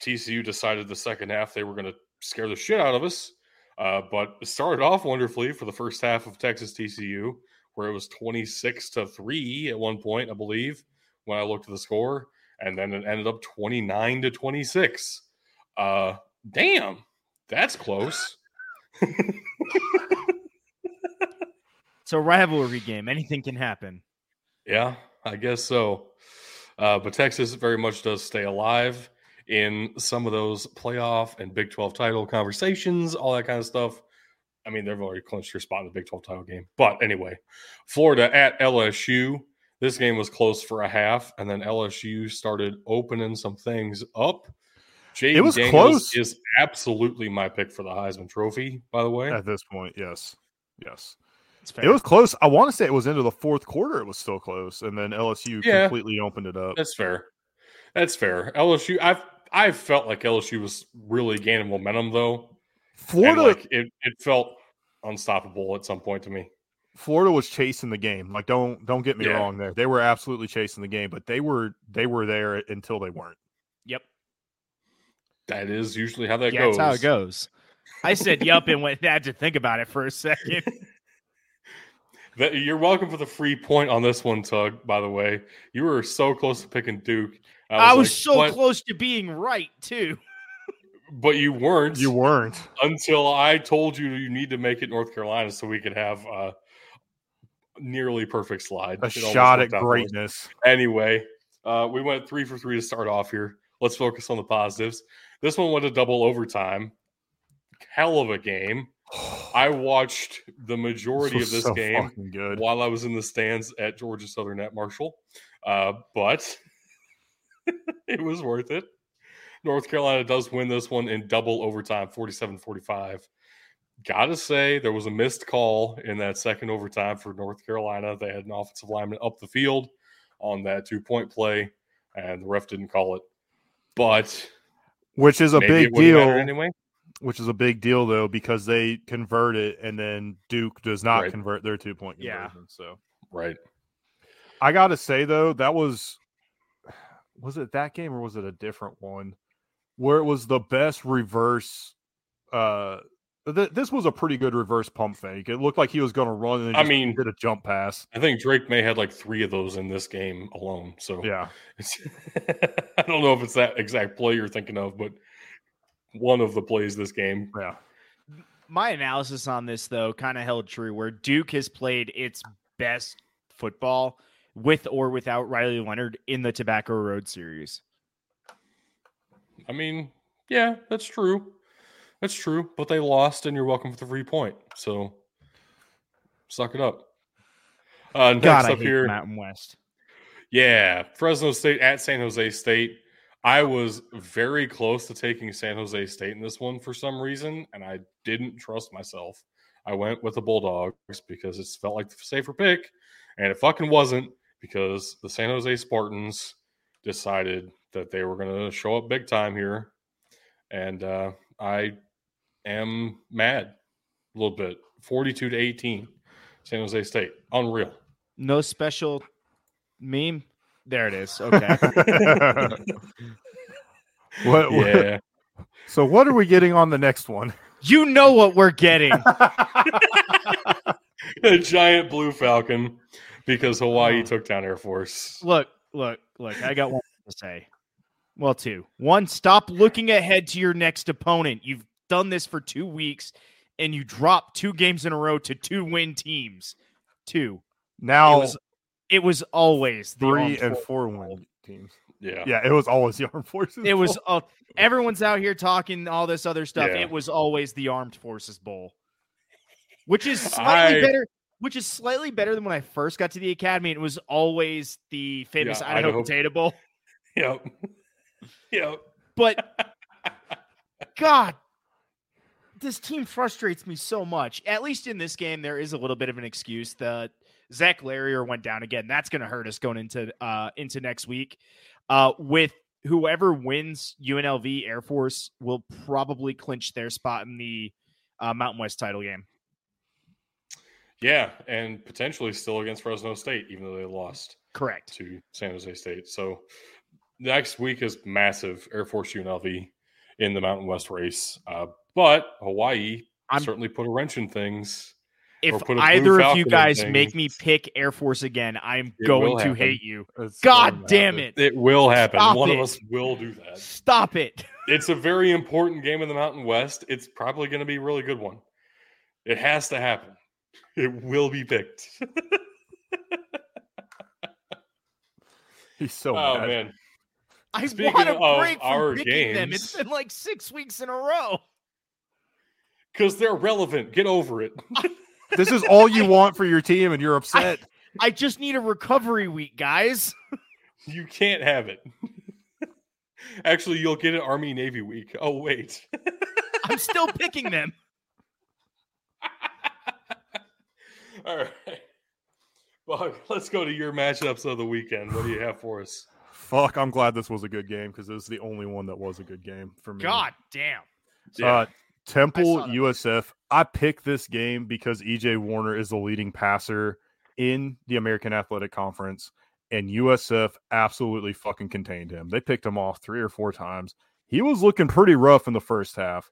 TCU decided the second half they were going to scare the shit out of us, uh, but it started off wonderfully for the first half of Texas TCU, where it was twenty six to three at one point, I believe, when I looked at the score, and then it ended up twenty nine to twenty six. Uh, damn, that's close. It's a rivalry game. Anything can happen. Yeah, I guess so. Uh, but Texas very much does stay alive in some of those playoff and Big 12 title conversations, all that kind of stuff. I mean, they've already clinched their spot in the Big 12 title game. But anyway, Florida at LSU. This game was close for a half, and then LSU started opening some things up. Jayden It was Daniels close. is absolutely my pick for the Heisman Trophy, by the way. At this point, yes, yes, it was close. I want to say it was into the fourth quarter. It was still close, and then LSU Yeah. completely opened it up. That's fair. That's fair. LSU, I've I've felt like LSU was really gaining momentum though. And Florida, like it, it felt unstoppable at some point to me. Florida was chasing the game. Like don't don't get me Yeah. wrong there. They were absolutely chasing the game, but they were they were there until they weren't. Yep. That is usually how that yeah, goes. that's how it goes. I said yup and went had to think about it for a second. That, you're welcome for the free point on this one, Tug. By the way, you were so close to picking Duke. I was like, so "What?" close to being right too. But you weren't. You weren't. until I told you you need to make it North Carolina so we could have a nearly perfect slide. A It shot at greatness. Anyway, uh, we went three for three to start off here. Let's focus on the positives. This one went to double overtime. Hell of a game. I watched the majority was of this so game good. while I was in the stands at Georgia Southern at Marshall, uh, but it was worth it. North Carolina does win this one in double overtime, 47 45. Gotta say, there was a missed call in that second overtime for North Carolina. They had an offensive lineman up the field on that two point play, and the ref didn't call it. But Which is a big deal. anyway. Which is a big deal though because they convert it and then Duke does not Right. convert their two point Yeah. So Right. I gotta say though, that was was it that game or was it a different one where it was the best reverse uh th- this was a pretty good reverse pump fake. It looked like he was going to run and I mean- did a jump pass. I think Drake Maye had like three of those in this game alone. So Yeah, I don't know if it's that exact play you're thinking of, but one of the plays this game. yeah. My analysis on this though kind of held true where Duke has played its best football with or without Riley Leonard in the Tobacco Road series. I mean, yeah, that's true. That's true. But they lost, and you're welcome for the free point. So suck it up. Uh, next God, up here, Mountain West. yeah, Fresno State at San Jose State. I was very close to taking San Jose State in this one for some reason, and I didn't trust myself. I went with the Bulldogs because it felt like the safer pick, and it fucking wasn't because the San Jose Spartans decided that they were going to show up big time here, and uh, I am mad a little bit. Forty-two to eighteen, San Jose State, unreal. No special meme. There it is. Okay. what, what- Yeah, so what are we getting on the next one? you know what we're getting. a giant blue falcon because Hawaii Oh. took down Air Force. Look, look, look. I got one to say. Well, two. One, stop looking ahead to your next opponent. You've done this for two weeks and you dropped two games in a row to two win teams. Two. now It was it was always the three and four win teams. Yeah, Yeah, it was always the armed forces. It was Bowl. uh, everyone's out here talking all this other stuff. Yeah. It was always the Armed Forces Bowl, which is slightly I- better. Which is slightly better than when I first got to the academy. It was always the famous Yeah, Idaho Idaho- Potato Bowl. Yep. Yep. But God, this team frustrates me so much. At least in this game, there is a little bit of an excuse. The Zac Larrier went down again. That's going to hurt us going into uh into next week. Uh, with whoever wins UNLV Air Force will probably clinch their spot in the uh, Mountain West title game. Yeah, and potentially still against Fresno State, even though they lost Correct. to San Jose State. So next week is massive Air Force UNLV in the Mountain West race. Uh, but Hawaii I'm- certainly put a wrench in things. If Or put a either of you guys make me pick Air Force again, I'm going to hate you. It's God damn it. It will happen. Stop One it. of us will do that. Stop it. It's a very important game in the Mountain West. It's probably going to be a really good one. It has to happen. It will be picked. He's so oh mad. man, I Speaking want a of break from our picking them. It's been like six weeks in a row. Because they're relevant. Get over it. This is all you want for your team, and you're upset. I just need a recovery week, guys. You can't have it. Actually, you'll get an Army Navy week. Oh, wait. I'm still picking them. All right. Well, let's go to your matchups of the weekend. What do you have for us? Fuck, I'm glad this was a good game because this is the only one that was a good game for me. God damn. Uh, Temple I. USF. I picked this game because EJ Warner is the leading passer in the American Athletic Conference, and USF absolutely fucking contained him. They picked him off three or four times. He was looking pretty rough in the first half.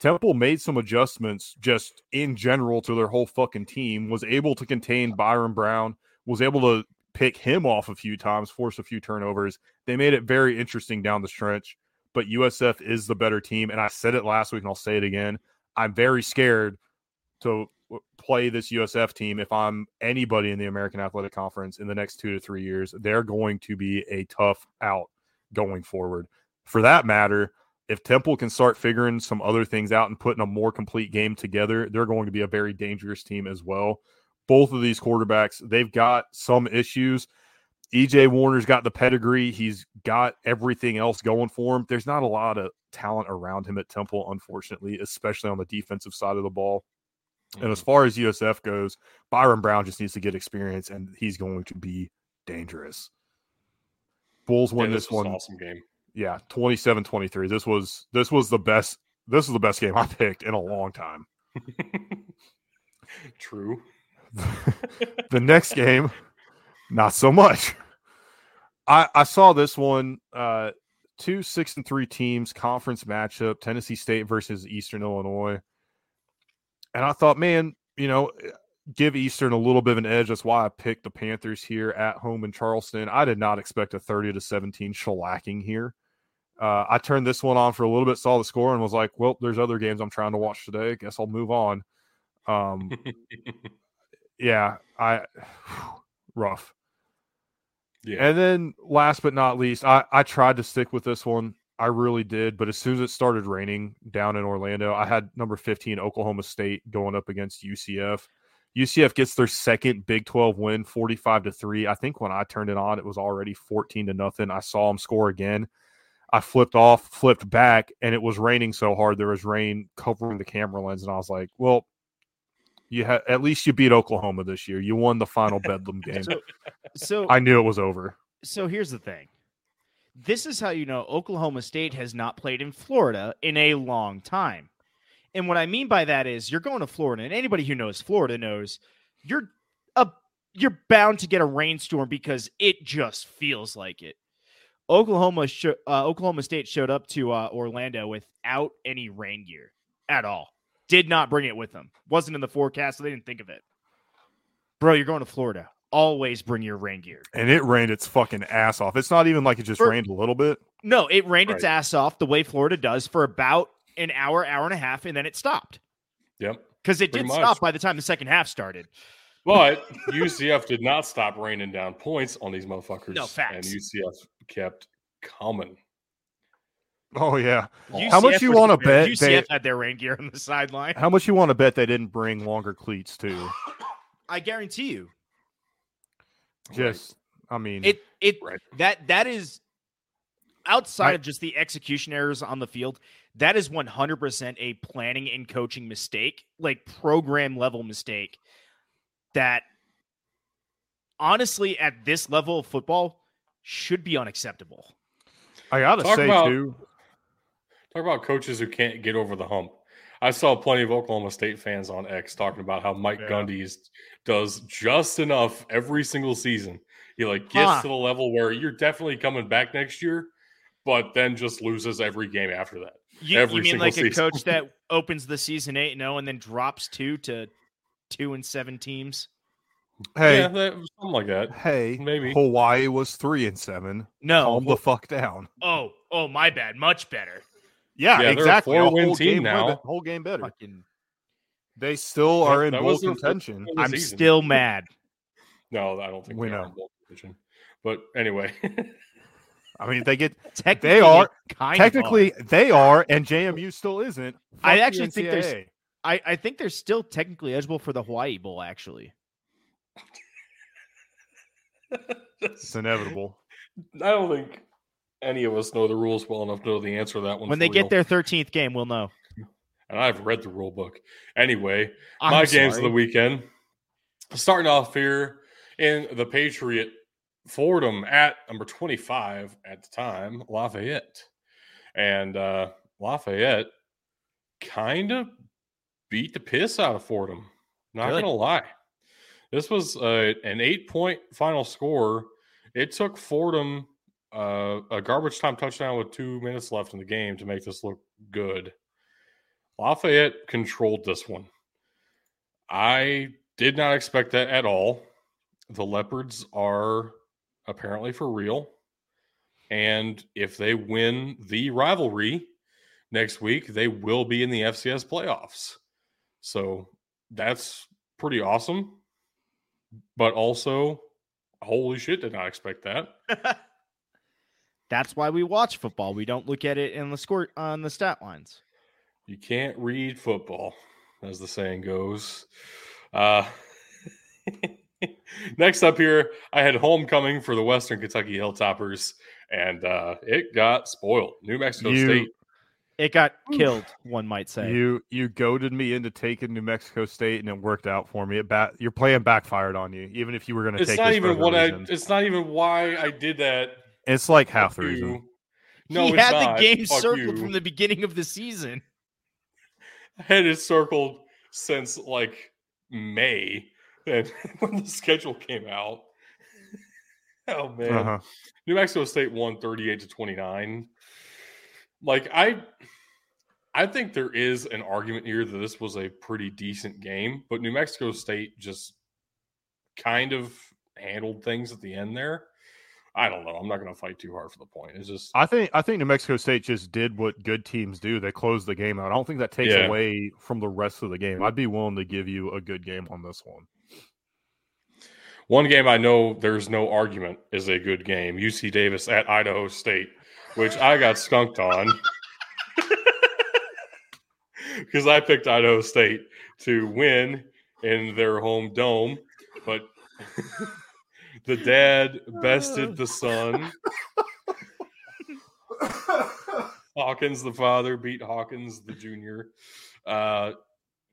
Temple made some adjustments just in general to their whole fucking team, was able to contain Byron Brown, was able to pick him off a few times, force a few turnovers. They made it very interesting down the stretch but USF is the better team. And I said it last week and I'll say it again. I'm very scared to play this USF team if I'm anybody in the American Athletic Conference in the next two to three years. They're going to be a tough out going forward. For that matter, if Temple can start figuring some other things out and putting a more complete game together, they're going to be a very dangerous team as well. Both of these quarterbacks, they've got some issues. EJ Warner's got the pedigree. He's got everything else going for him. There's not a lot of talent around him at Temple, unfortunately, especially on the defensive side of the ball. And as mm-hmm. far as USF goes, Byron Brown just needs to get experience and he's going to be dangerous. Bulls Yeah, win this this, was one. awesome game. Yeah, 27-23. This was this was the best this was the best game I picked in a long time. True. the next game, not so much. I I saw this one. Uh, two six and three teams conference matchup: Tennessee State versus Eastern Illinois. And I thought, man, you know, give Eastern a little bit of an edge. That's why I picked the Panthers here at home in Charleston. I did not expect a thirty to seventeen shellacking here. Uh, I turned this one on for a little bit, saw the score, and was like, "Well, there's other games I'm trying to watch today. Guess I'll move on." Um, yeah, I rough. yeah. And then last but not least, I, I tried to stick with this one. I really did. But as soon as it started raining down in Orlando, I had number 15, Oklahoma State, going up against UCF. UCF gets their second Big 12 win, 45 to 3. I think when I turned it on, it was already 14 to nothing. I saw them score again. I flipped off, flipped back, and it was raining so hard there was rain covering the camera lens. And I was like, well, you ha- at least you beat Oklahoma this year. You won the final Bedlam game. So, so I knew it was over. so here's the thing. This is how you know Oklahoma State has not played in Florida in a long time. And what I mean by that is you're going to Florida, and anybody who knows Florida knows you're a you're bound to get a rainstorm because it just feels like it. Oklahoma sho- uh, Oklahoma State showed up to uh, Orlando without any rain gear at all. Did not bring it with them. Wasn't in the forecast, so they didn't think of it. Bro, you're going to Florida. Always bring your rain gear. and it rained its fucking ass off. It's not even like it just For- rained a little bit. No, it rained its ass off the way Florida does for about an hour, hour and a half, and then it stopped Yep. because it Pretty did much. stop by the time the second half started. But UCF did not stop raining down points on these motherfuckers. No, facts. And UCF kept coming. Oh yeah. Oh. How much you wanna bet UCF they- had their rain gear on the sideline. How much you want to bet they didn't bring longer cleats too? I guarantee you, Just, I mean, it it Right. that that is outside I- of just the execution errors on the field. That is one hundred percent a planning and coaching mistake, like program level mistake. That honestly, at this level of football, should be unacceptable. I gotta Talk say about- too. Talk about coaches who can't get over the hump. I saw plenty of Oklahoma State fans on X talking about how Mike Yeah. Gundy's does just enough every single season. He like gets Huh. to the level where you're definitely coming back next year, but then just loses every game after that. You, Every you mean single like a coach that opens the season eight and zero and then drops two to two and seven teams? Hey, Yeah, that, something like that. hey, maybe. Hawaii was three and seven. No. Calm the fuck down. oh, oh, my bad. Much better. Yeah, Yeah, they're a exactly. four-win whole team game now. better- whole game better. Fucking, They still That- are in bowl was their first contention. the I'm season. still mad. No, I don't think we're know. in bowl position. But anyway, I mean, they get Technically, they are kind technically Of they are, and JMU still isn't. I Fuck the actually think there's- I, I think they're still technically eligible for the Hawaii Bowl. Actually, it's inevitable. I don't think any of us know the rules well enough to know the answer to that one. when they real. get their 13th game, we'll know. and I've read the rule book. Anyway, I'm my games of the weekend. Starting off here in the Patriot Fordham at number 25 at the time, Lafayette. And uh, Lafayette kind of beat the piss out of Fordham. Not Good. going to lie. This was uh, an eight point final score. It took Fordham uh, a garbage time touchdown with two minutes left in the game to make this look good. Lafayette controlled this one. I did not expect that at all. The Leopards are apparently for real. And if they win the rivalry next week, they will be in the FCS playoffs. So that's pretty awesome. But also, holy shit, did not expect that. That's why we watch football. We don't look at it in the score on the stat lines. You can't read football, as the saying goes. Uh, next up here, I had homecoming for the Western Kentucky Hilltoppers, and uh, it got spoiled. New Mexico You- State. It got killed, one might say. You you goaded me into taking New Mexico State, and it worked out for me. It ba- your plan backfired on you, even if you were going to It's take. not this for even what reasons. I. It's not even why I did that. It's like half the reason. you. No, he it's had not. the game Fuck circled you. from the beginning of the season. I had it circled since like May, and when the schedule came out. Oh man, Uh-huh. New Mexico State won 38 to 29. Like I I think there is an argument here that this was a pretty decent game, but New Mexico State just kind of handled things at the end there. I don't know. I'm not going to fight too hard for the point. It's just I think I think New Mexico State just did what good teams do. They closed the game out. I don't think that takes Yeah. away from the rest of the game. I'd be willing to give you a good game on this one. one game I know there's no argument is a good game. UC Davis at Idaho State, which I got skunked on. Because I picked Idaho State to win in their home dome, but the dad bested the son. Hawkins, the father, beat Hawkins, the junior, uh,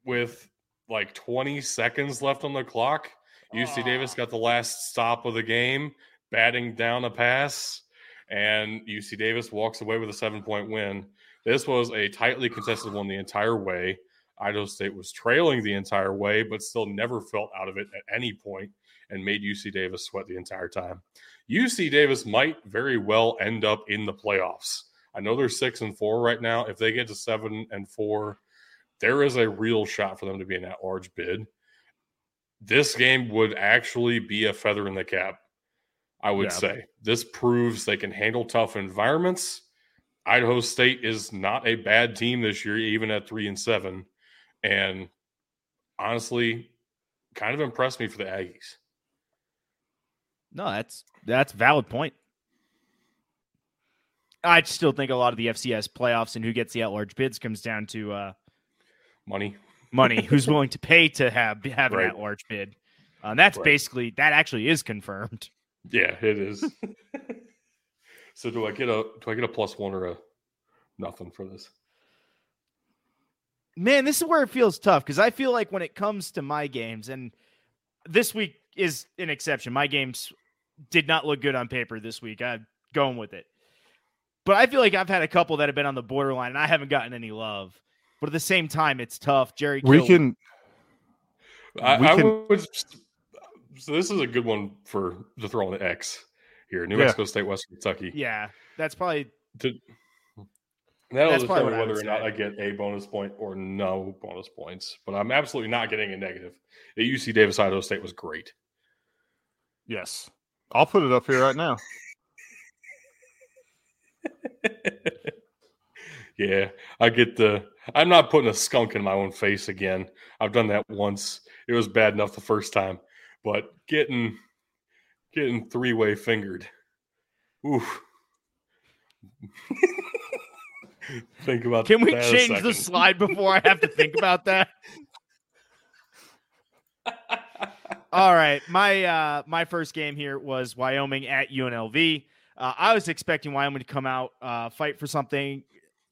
with like 20 seconds left on the clock. UC Davis got the last stop of the game, batting down a pass, and UC Davis walks away with a seven point win. This was a tightly contested one the entire way. Idaho State was trailing the entire way, but still never felt out of it at any point and made UC Davis sweat the entire time. UC Davis might very well end up in the playoffs. I know they're six and four right now. If they get to seven and four, there is a real shot for them to be in that large bid. This game would actually be a feather in the cap. I would Yeah. say this proves they can handle tough environments. Idaho State is not a bad team this year, even at three and seven. And honestly, kind of impressed me for the Aggies. No, that's that's valid point. I still think a lot of the FCS playoffs and who gets the at-large bids comes down to uh, Money. money. who's willing to pay to have have an at-large bid? Uh, that's Right. basically that actually is confirmed. Yeah, it is. so do I get a do I get a plus one or a nothing for this? Man, this is where it feels tough because I feel like when it comes to my games, and this week is an exception. My games did not look good on paper this week. I'm going with it. But I feel like I've had a couple that have been on the borderline and I haven't gotten any love. But at the same time, it's tough. Jerry We can I, We I can- would. So this is a good one for the throw an X here. New Yeah. Mexico State, Western Kentucky. Yeah, that's probably To, that'll That's probably determine what whether or not. I get a bonus point or no bonus points. But I'm absolutely not getting a negative. The UC Davis Idaho State was great. Yes. I'll put it up here right now. yeah, I get the. I'm not putting a skunk in my own face again. I've done that once. It was bad enough the first time, but getting getting three way fingered. Oof. think about Can we change the slide before I have to think about that? All right, my uh, my first game here was Wyoming at UNLV. Uh, I was expecting Wyoming to come out, uh, fight for something,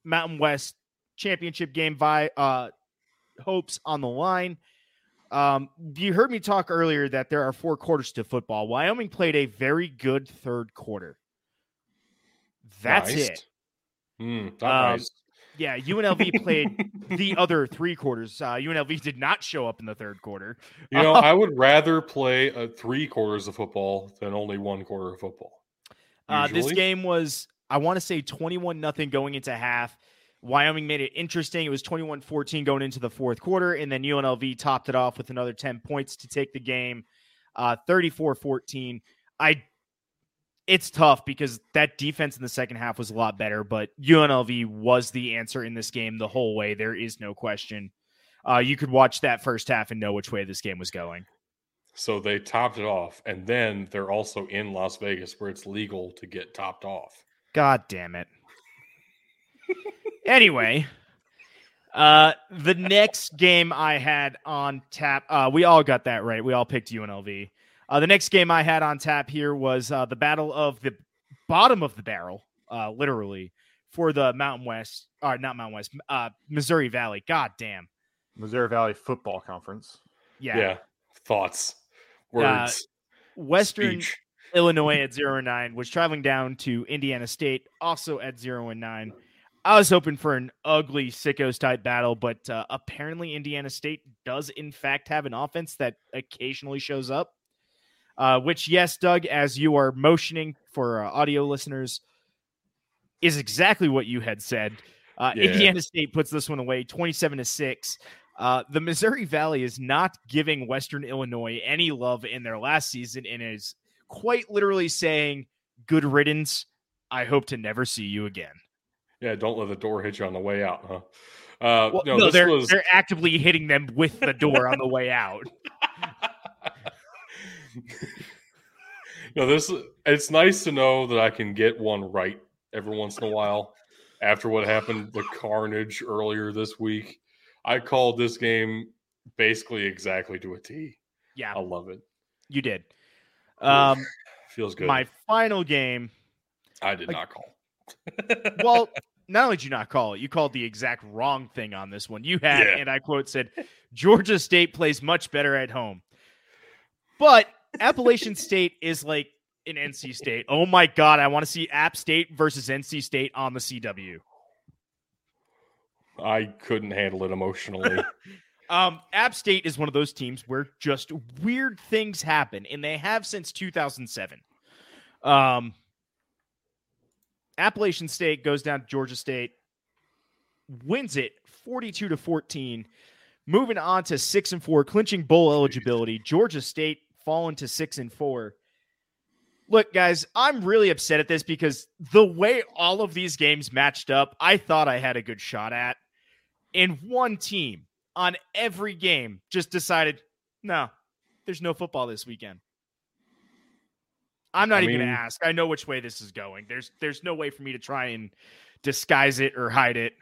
Mountain West championship game by uh, hopes on the line. Um, you heard me talk earlier that there are four quarters to football. Wyoming played a very good third quarter. That's Nice. it. Mm, not Um, nice. Yeah, UNLV played the other three quarters. Uh, UNLV did not show up in the third quarter. You know, I would rather play uh, three quarters of football than only one quarter of football. Uh, this game was, I want to say, 21 nothing going into half. Wyoming made it interesting. It was 21 14 going into the fourth quarter, and then UNLV topped it off with another 10 points to take the game 34 14. I it's tough because that defense in the second half was a lot better, but UNLV was the answer in this game the whole way. There is no question. Uh, you could watch that first half and know which way this game was going. So they topped it off, and then they're also in Las Vegas where it's legal to get topped off. God damn it. anyway, uh, the next game I had on tap, uh, we all got that right. We all picked UNLV. Uh, the next game I had on tap here was uh, the battle of the bottom of the barrel, uh, literally, for the Mountain West, or not Mountain West, uh, Missouri Valley. God damn. Missouri Valley Football Conference. Yeah. Yeah. Thoughts, words, Western speech. Illinois at zero and nine was traveling down to Indiana State, also at zero and nine. I was hoping for an ugly sickos type battle, but uh, apparently Indiana State does in fact have an offense that occasionally shows up. Uh, which, yes, Dug, as you are motioning for uh, audio listeners, is exactly what you had said. Uh, Yeah. Indiana State puts this one away, twenty-seven to six. Uh, the Missouri Valley is not giving Western Illinois any love in their last season and is quite literally saying, Good riddance. I hope to never see you again. Yeah, don't let the door hit you on the way out, huh? Uh, Well, no, no, this they're, was they're actively hitting them with the door on the way out. no, this it's nice to know that I can get one right every once in a while. After what happened, the carnage earlier this week, I called this game basically exactly to a T. Yeah, I love it. you did. Um, Feels good. my final game. I did like- not call. Well, not only did you not call it, you called the exact wrong thing on this one. You had, Yeah. and I quote said, Georgia State plays much better at home. But Appalachian State is like an NC State. Oh my God, I want to see App State versus NC State on the CW. I couldn't handle it emotionally. Um, App State is one of those teams where just weird things happen, and they have since 2007. Um, Appalachian State goes down to Georgia State, wins it 42 to 14, moving on to six and four, clinching bowl eligibility. Georgia State falling to six and four. Look, guys, I'm really upset at this because the way all of these games matched up, I thought I had a good shot at. And one team on every game just decided, no, there's no football this weekend. I'm not I even mean- gonna ask. I know which way this is going. There's there's no way for me to try and disguise it or hide it.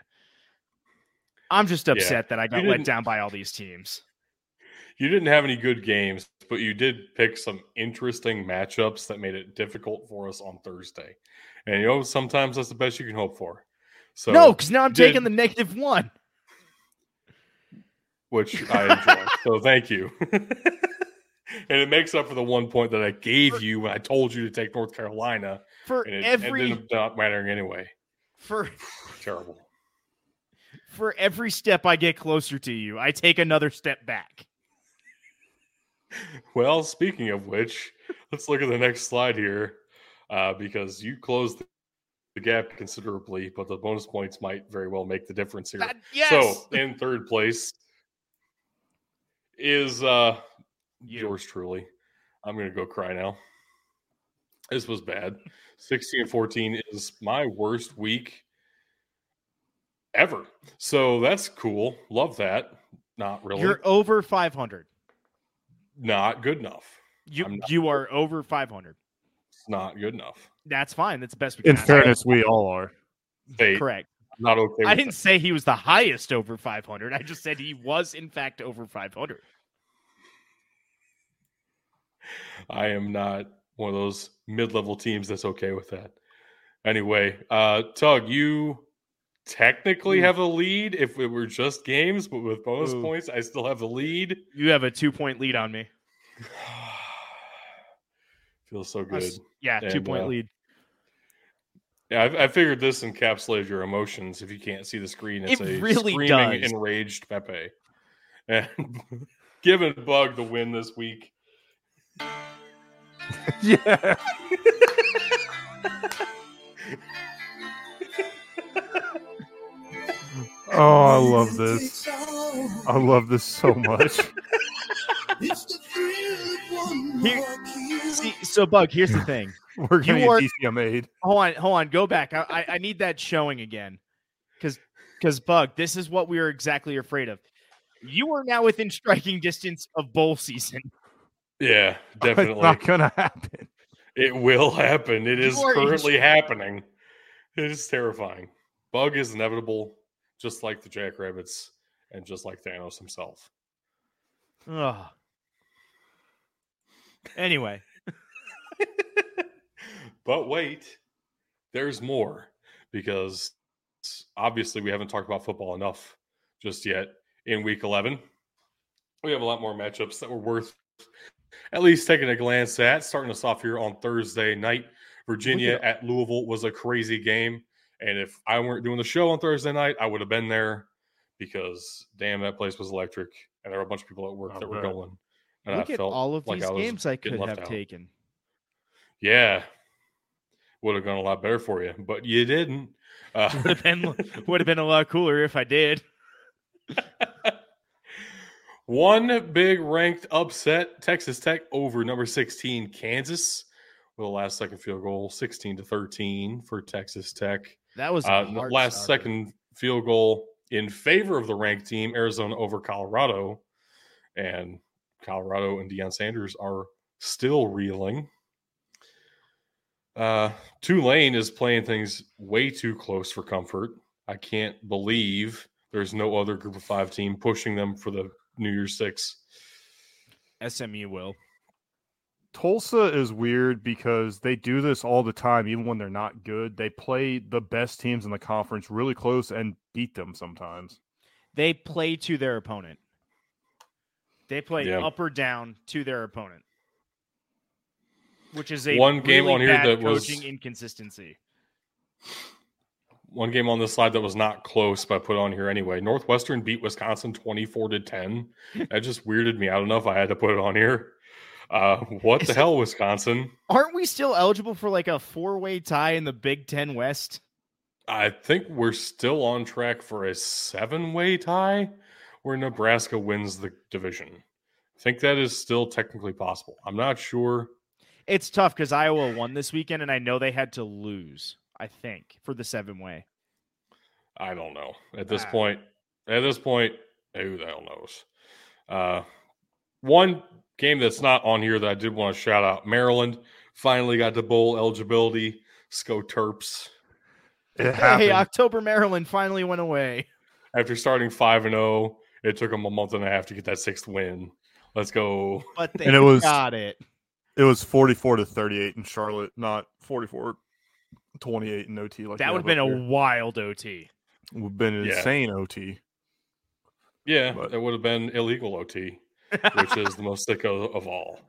I'm just upset that I got let down by all these teams. You didn't have any good games, but you did pick some interesting matchups that made it difficult for us on Thursday. And you know, sometimes that's the best you can hope for. So no, because now I'm did- taking the negative one. which I enjoy. so thank you. and it makes up for the one point that I gave you when I told you to take North Carolina, For and it every ended up not mattering anyway. for Terrible. for every step I get closer to you, I take another step back. Well, speaking of which, let's look at the next slide here, uh, because you closed the gap considerably, but the bonus points might very well make the difference here. That- yes. So in third place is uh You. yours truly. I'm gonna go cry now. This was bad. 16 and 14 is my worst week ever. So that's cool. Love that. Not really. You're over 500. Not good enough. You you are over 500. It's not good enough. That's fine. That's the best we In ask fairness, we all are. Hey, correct. not okay. I didn't say he was the highest over 500. I just said he was in fact over 500. I am not one of those mid-level teams that's okay with that. Anyway, uh Tug, you technically have a lead if it were just games, but with bonus Ooh. points, I still have the lead. You have a two point lead on me. Feels so good. Yeah, And, two point uh, lead. Yeah, I, I figured this encapsulated your emotions. If you can't see the screen, it's It a really screaming, does. enraged Pepe, and giving Bug the win this week. yeah. oh, I love this. I love this so much. Here- See, so Bug, here's the thing. We're gonna You are- get DCM aid. Hold on, hold on, go back. I, I, I need that showing again, because because Bug, this is what we are exactly afraid of. You are now within striking distance of bowl season. Yeah, It's definitely. not gonna happen. It will happen. It You is are in- currently happening. It is terrifying. Bug is inevitable, just like the Jackrabbits and just like Thanos himself. Ugh. Anyway, But wait, there's more because obviously we haven't talked about football enough just yet in week 11. We have a lot more matchups that were worth at least taking a glance at. Starting us off here on Thursday night, Virginia at Louisville was a crazy game. And if I weren't doing the show on Thursday night, I would have been there because damn, that place was electric. And there were a bunch of people at work I that were bet. going. And look I at felt all of like these I games I could left have out. taken. Yeah. Would have gone a lot better for you, but you didn't. Uh, Would have been would have been a lot cooler if I did. One big ranked upset Texas Tech over number 16 Kansas with a last second field goal 16 to 13 for Texas Tech. That was a Uh, last starter. second field goal in favor of the ranked team Arizona over Colorado and Colorado and Deion Sanders are still reeling. Uh, Tulane is playing things way too close for comfort. I can't believe there's no other group of five team pushing them for the New Year's Six. SMU will. Tulsa is weird because they do this all the time, even when they're not good. They play the best teams in the conference really close and beat them sometimes. They play to their opponent. They play Yeah. up or down to their opponent, which is a One game really on here bad that was- coaching inconsistency. One game on this slide that was not close, but I put on here anyway. Northwestern beat Wisconsin 24 to 10. That just weirded me out enough. I had to put it on here. Uh, what Is the it- hell, Wisconsin? Aren't we still eligible for like a four-way tie in the Big Ten West? I think we're still on track for a seven way tie where Nebraska wins the division. I think that is still technically possible. I'm not sure. It's tough because Iowa won this weekend, and I know they had to lose. I think for the seven-way. I don't know. At this Ah. point, at this point, who the hell knows? Uh, one game that's not on here that I did want to shout out Maryland finally got to bowl eligibility. Sco Terps. Hey. October Maryland finally went away. After starting 5 and 0, it took them a month and a half to get that sixth win. Let's go. But they And it was- got it. It was 44 to 38 in Charlotte, not 44 28 in OT. Like That would have have been up a wild OT. would have been an Yeah. insane OT. Yeah, But- it would have been illegal OT, which is the most sicko of all.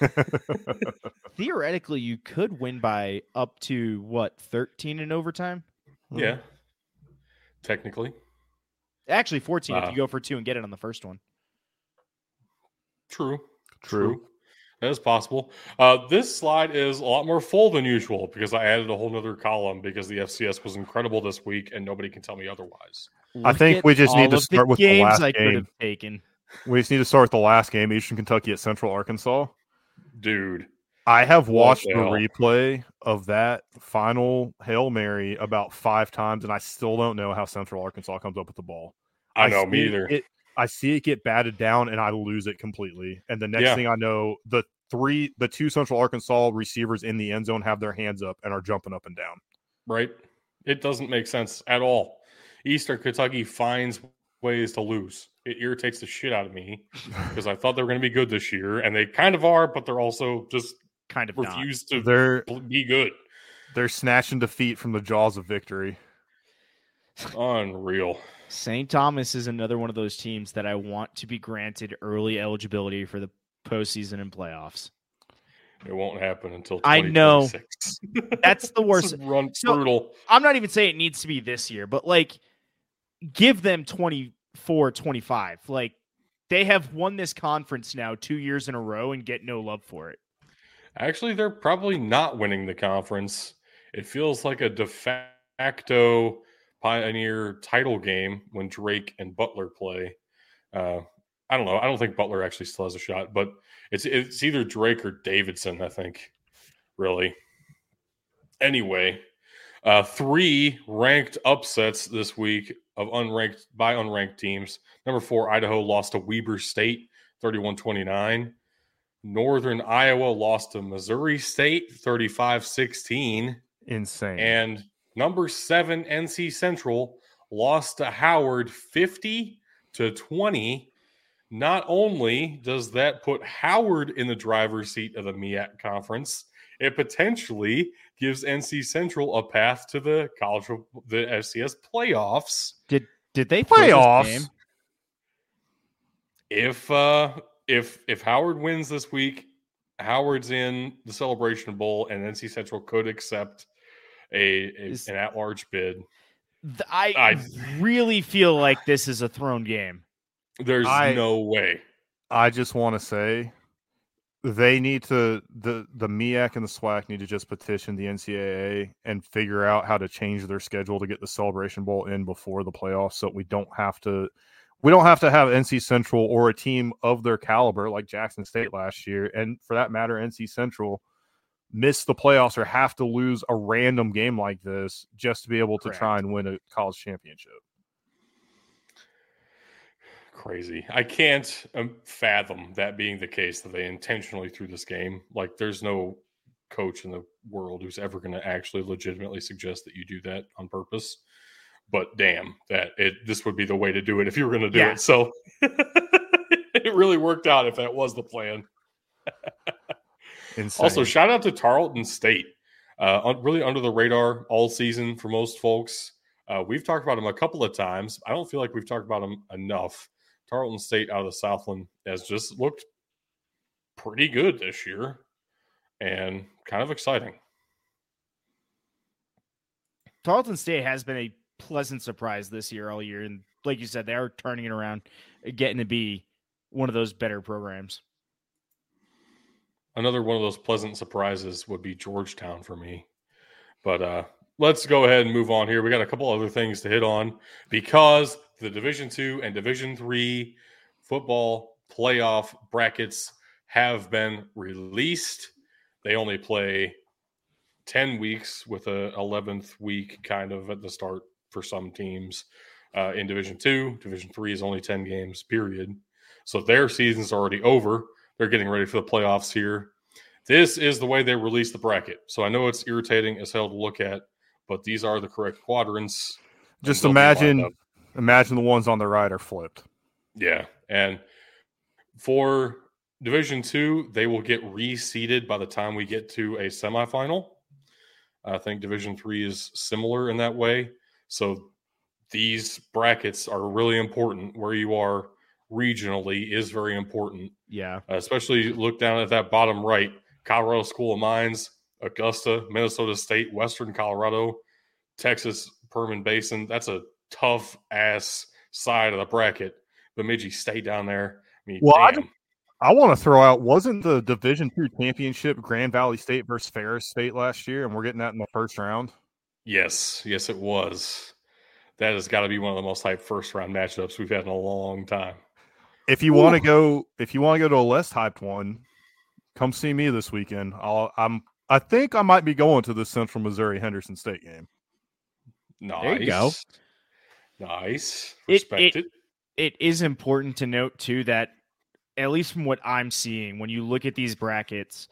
Theoretically, you could win by up to what thirteen in overtime. Yeah, technically. Actually, fourteen if Uh, you go for two and get it on the first one. True. True. That is possible. Uh, this slide is a lot more full than usual because I added a whole nother column because the FCS was incredible this week and nobody can tell me otherwise. I think we just need to of start with the games last I could game. have taken. We just need to start with the last game, Eastern Kentucky at Central Arkansas. Dude, I have watched the the replay of that final Hail Mary about five times, and I still don't know how Central Arkansas comes up with the ball. I know, see me either. It, I see it get batted down, and I lose it completely. And the next Yeah. thing I know, the three, the two Central Arkansas receivers in the end zone have their hands up and are jumping up and down. Right? It doesn't make sense at all. Eastern Kentucky finds ways to lose. It irritates the shit out of me because I thought they were going to be good this year, and they kind of are, but they're also just Kind of not. refuse to They're be good. they're snatching defeat from the jaws of victory. Unreal. St. Thomas is another one of those teams that I want to be granted early eligibility for the postseason and playoffs. It won't happen until I know. That's the worst. run So- brutal. I'm not even saying it needs to be this year, but like give them 24, 25. Like they have won this conference now two years in a row and get no love for it. Actually, they're probably not winning the conference. It feels like a de facto Pioneer title game when Drake and Butler play. Uh, I don't know. I don't think Butler actually still has a shot, but it's it's either Drake or Davidson. I think, really. Anyway, uh, three ranked upsets this week of unranked by unranked teams. Number four, Idaho lost to Weber State, 31-29. Northern Iowa lost to Missouri State 35 16. Insane. And number seven, NC Central lost to Howard 50 to 20. Not only does that put Howard in the driver's seat of the MEAC conference, it potentially gives NC Central a path to the college the FCS playoffs Did did they throw this Playoffs. game? if uh if if Howard wins this week, Howard's in the Celebration Bowl, and NC Central could accept a, a Is- an at large bid. Th- I, I- really feel like this is a thrown game. There's I- no way. I just want to say they need to the the MEAC and the SWAC need to just petition the NCAA and figure out how to change their schedule to get the Celebration Bowl in before the playoffs, so we don't have to we don't have to have NC Central or a team of their caliber like Jackson State last year, and for that matter, NC Central miss the playoffs or have to lose a random game like this just to be able to try and win a college championship. Crazy. I can't um, fathom that being the case that they intentionally threw this game. Like, there's no coach in the world who's ever going to actually legitimately suggest that you do that on purpose. But damn, that it this would be the way to do it if you were going to do Yeah. it. So it really worked out if that was the plan. Also, shout out to Tarleton State. Uh, really under the radar all season for most folks. Uh, we've talked about them a couple of times. I don't feel like we've talked about them enough. Tarleton State out of the Southland has just looked pretty good this year and kind of exciting. Tarleton State has been a pleasant surprise this year all year. And like you said, they are turning it around, getting to be one of those better programs. Another one of those pleasant surprises would be Georgetown for me. But uh, let's go ahead and move on here. We got a couple other things to hit on because the Division Two and Division Three football playoff brackets have been released. They only play ten weeks with a eleventh week kind of at the start for some teams. Uh, in Division Two, Division Three is only ten games. Period. So their season's already over. They're getting ready for the playoffs here. This is the way they release the bracket. So I know it's irritating as hell to look at, but these are the correct quadrants. just they'll be lined imagine. Imagine the ones on the right are flipped. Yeah. And for Division Two, they will get reseeded by the time we get to a semifinal. I think Division Three is similar in that way. So these brackets are really important. Where you are regionally is very important. Yeah. Uh, especially look down at that bottom right Colorado School of Mines, Augusta, Minnesota State, Western Colorado, Texas Permian Basin. That's a tough ass side of the bracket. Bemidji, stay down there. I mean, Well, I damn. I want to throw out wasn't the Division Two championship Grand Valley State versus Ferris State last year, and we're getting that in the first round. yes, yes, it was. That has got to be one of the most hyped first round matchups we've had in a long time. If you want to go, if you want to go to a less hyped one, come see me this weekend. I'll, I'm, I think I might be going to the Central Missouri Henderson State game. Nice. There you go. Nice. It- it. It is important to note too that at least from what I'm seeing, when you look at these brackets,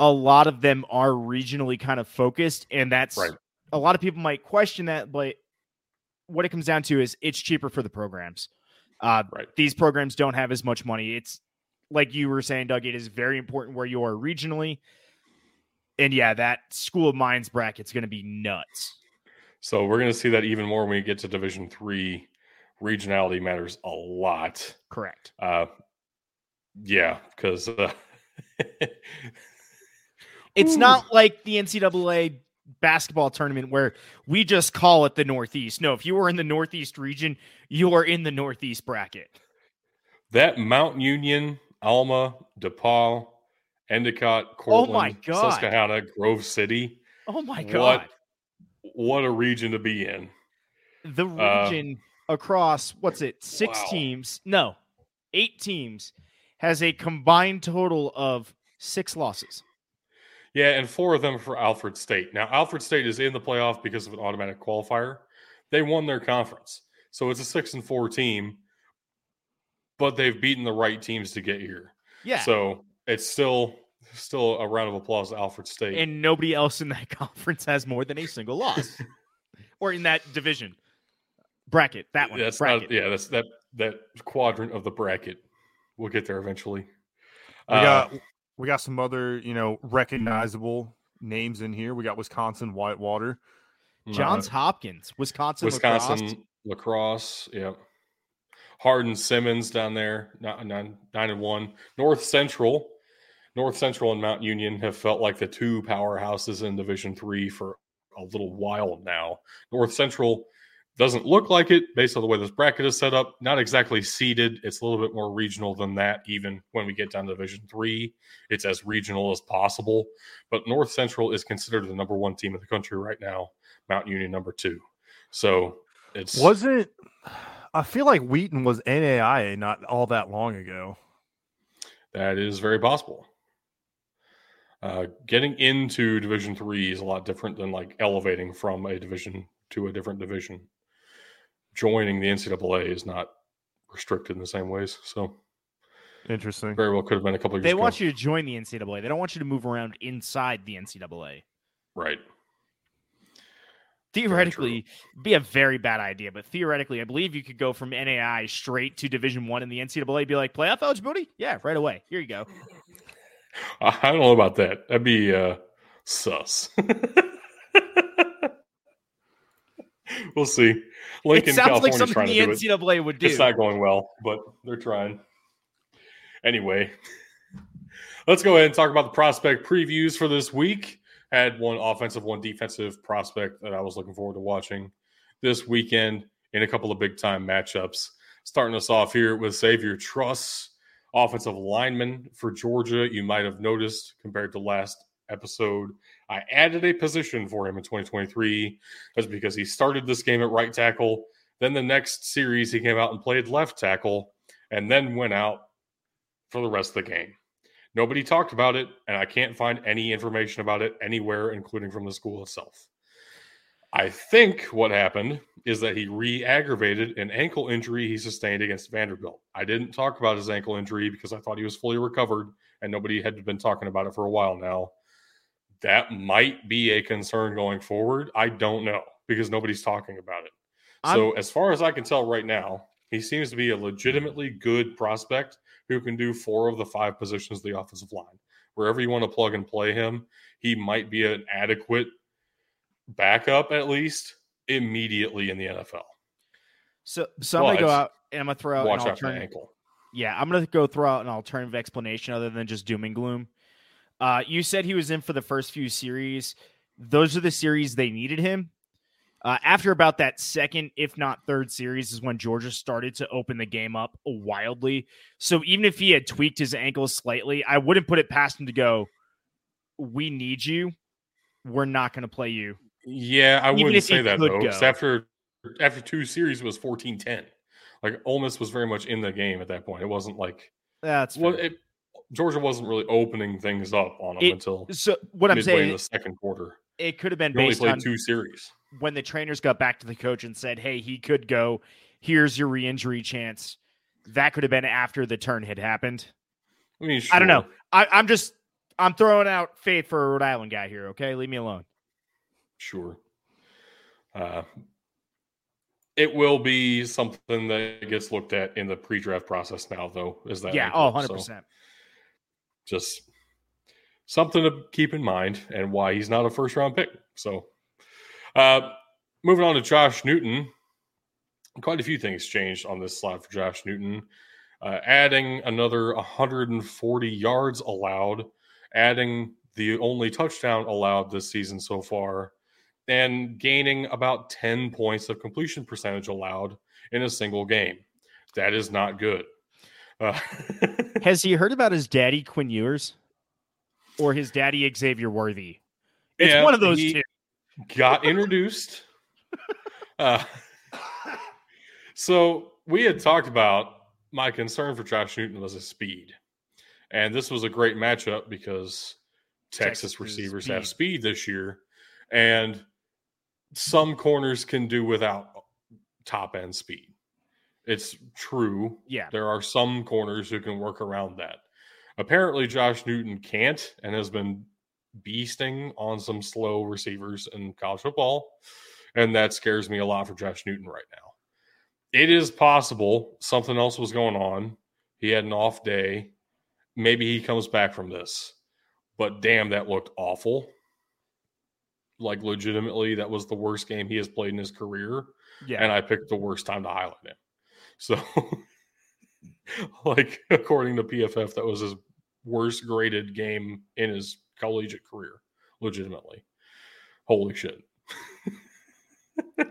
a lot of them are regionally kind of focused, and that's Right. a lot of people might question that, but what it comes down to is it's cheaper for the programs. Uh, Right. These programs don't have as much money. It's like you were saying, Dug. It is very important where you are regionally, and yeah, that School of Mines bracket's going to be nuts. So we're going to see that even more when we get to Division Three. Regionality matters a lot. Correct. Uh, yeah, because uh, It's Ooh. not like the NCAA basketball tournament where we just call it the Northeast. No, if you are in the Northeast region, you are in the Northeast bracket. that Mount Union, Alma, DePauw, Endicott, Oh Cortland, God. Susquehanna, Grove City. Oh my god. What what a region to be in. The Uh, region across what's it? 6 wow. teams. No. 8 teams has a combined total of 6 losses. Yeah, and four of them for Alfred State. Now, Alfred State is in the playoff because of an automatic qualifier. They won their conference. So it's a six and four team, but they've beaten the right teams to get here. Yeah. So it's still still a round of applause to Alfred State. and nobody else in that conference has more than a single loss. or in that division. Bracket, that one. that's bracket. not yeah, that's that that quadrant of the bracket. We'll get there eventually. We Uh, got we got some other you know recognizable names in here. We got Wisconsin Whitewater. Johns uh, Hopkins, Wisconsin, Wisconsin La Crosse. lacrosse. yeah. Hardin Simmons down there, nine, nine, nine and one. North Central, North Central and Mount Union have felt like the two powerhouses in Division Three for a little while now. North Central doesn't look like it based on the way this bracket is set up. Not exactly seeded. It's a little bit more regional than that. Even when we get down to Division Three, it's as regional as possible. But North Central is considered the number one team in the country right now. Mount Union number two. So it's Wasn't I feel like Wheaton was NAIA not all that long ago. that is very possible. Uh, getting into Division Three is a lot different than like elevating from a division to a different division. Joining the NCAA is not restricted in the same ways. So Interesting. very well could have been a couple of years They ago. want you to join the NCAA. They don't want you to move around inside the NCAA. right. Theoretically, be a very bad idea, but theoretically, I believe you could go from NAI straight to Division One in the NCAA. Be like playoff eligibility, yeah, right away. Here you go. I don't know about that. That'd be uh, sus. we'll see. Lincoln, it sounds like something the to do. NCAA would do. It's not going well, but they're trying. Anyway, let's go ahead and talk about the prospect previews for this week. Had one offensive, one defensive prospect that I was looking forward to watching this weekend in a couple of big time matchups. Starting us off here with Xavier Truss, offensive lineman for Georgia. You might have noticed compared to last episode, I added a position for him in 2023. That's because he started this game at right tackle. Then the next series, he came out and played left tackle and then went out for the rest of the game. Nobody talked about it, and I can't find any information about it anywhere, including from the school itself. I think what happened is that he re aggravated an ankle injury he sustained against Vanderbilt. I didn't talk about his ankle injury because I thought he was fully recovered and nobody had been talking about it for a while now. That might be a concern going forward. I don't know because nobody's talking about it. So, as far as I can tell right now, he seems to be a legitimately good prospect who can do four of the five positions of the offensive line. Wherever you want to plug and play him, he might be an adequate backup at least immediately in the NFL. So, so I'm gonna go out and I'm gonna throw out Watch an alternative. ankle. Yeah, I'm gonna go throw out an alternative explanation other than just doom and gloom. Uh, you said he was in for the first few series. Those are the series they needed him. Uh, after about that second, if not third series, is when Georgia started to open the game up wildly. So even if he had tweaked his ankle slightly, I wouldn't put it past him to go. We need you. We're not going to play you. Yeah, I Even wouldn't say that though. After after two series, it was 14-10. Like Ole Miss was very much in the game at that point. It wasn't like That's well, it, Georgia wasn't really opening things up on them It- until so. What I'm midway in saying, the second quarter. it could have been He only based played on two series. when the trainers got back to the coach and said, "Hey, he could go. Here's your re-injury chance." that could have been after the turn had happened. I mean, I don't know. I, I'm just I'm throwing out faith for a Rhode Island guy here. Okay, leave me alone. Sure. Uh, it will be something that gets looked at in the pre-draft process now, though. Is that yeah, oh, 100 so percent. Just something to keep in mind, and why he's not a first-round pick. So, uh, moving on to Josh Newton, quite a few things changed on this slide for Josh Newton. Uh, adding another 140 yards allowed, adding the only touchdown allowed this season so far, and gaining about 10 points of completion percentage allowed in a single game. That is not good. Uh, Has he heard about his daddy Quinn Ewers or his daddy Xavier Worthy? It's Yeah, one of those two. got introduced. Uh, so we had talked about my concern for Josh Newton was his speed, and this was a great matchup because Texas, Texas receivers speed. have speed this year, and some corners can do without top end speed. It's true. Yeah. There are some corners who can work around that. Apparently, Josh Newton can't and has been beasting on some slow receivers in college football. And that scares me a lot for Josh Newton right now. It is possible something else was going on. He had an off day. Maybe he comes back from this. But damn, that looked awful. Like, legitimately, that was the worst game he has played in his career Yeah. and I picked the worst time to highlight him. So, like according to PFF, that was his worst graded game in his collegiate career. Legitimately, holy shit!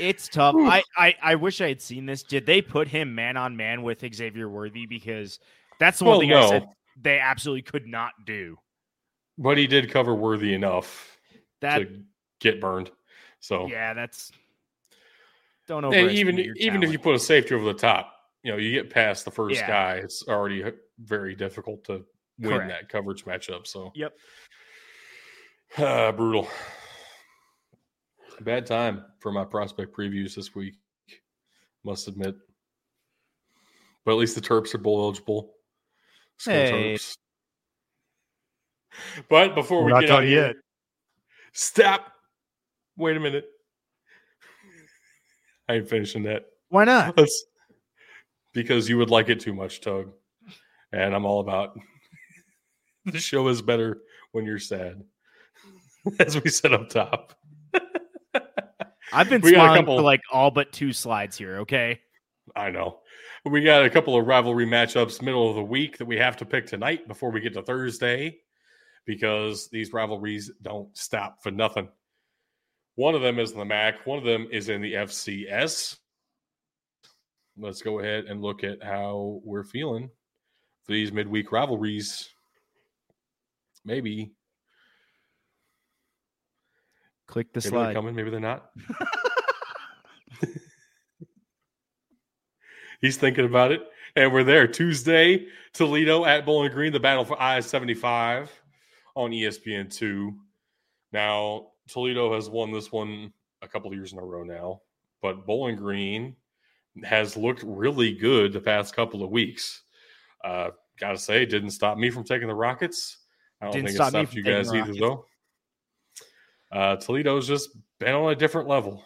It's tough. I, I I wish I had seen this. Did they put him man on man with Xavier Worthy? Because that's the one Well, thing I said they absolutely could not do. but he did cover Worthy enough That to get burned. So, yeah, that's don't and overestimate even your even if you put a safety over the top, you know, you get past the first Yeah. guy, it's already very difficult to win Correct. that coverage matchup. So, Yep. Ah, brutal. Bad time for my prospect previews this week, must admit. But at least the Terps are bowl eligible. Let's Hey. Terps. But before We're we not get out done here, yet. Stop. Wait a minute. I ain't finishing that. Why not? Let's, because you would like it too much, Tug. And I'm all about the show is better when you're sad. As we said up top. I've been We smiling couple- for like all but two slides here. Okay. I know. We got a couple of rivalry matchups middle of the week that we have to pick tonight before we get to Thursday because these rivalries don't stop for nothing. One of them is in the MAC, one of them is in the FCS. Let's go ahead and look at how we're feeling for these midweek rivalries. Maybe, Click the maybe they're slide. coming, maybe they're not. He's thinking about it. And we're there Tuesday, Toledo at Bowling Green, the battle for I 75 on E ESPN2. Now, Toledo has won this one a couple of years in a row now, but Bowling Green has looked really good the past couple of weeks. Uh, gotta say, it didn't stop me from taking the Rockets. I don't Didn't think it stop me stopped you guys either, Rockets. though. Uh, Toledo's just been on a different level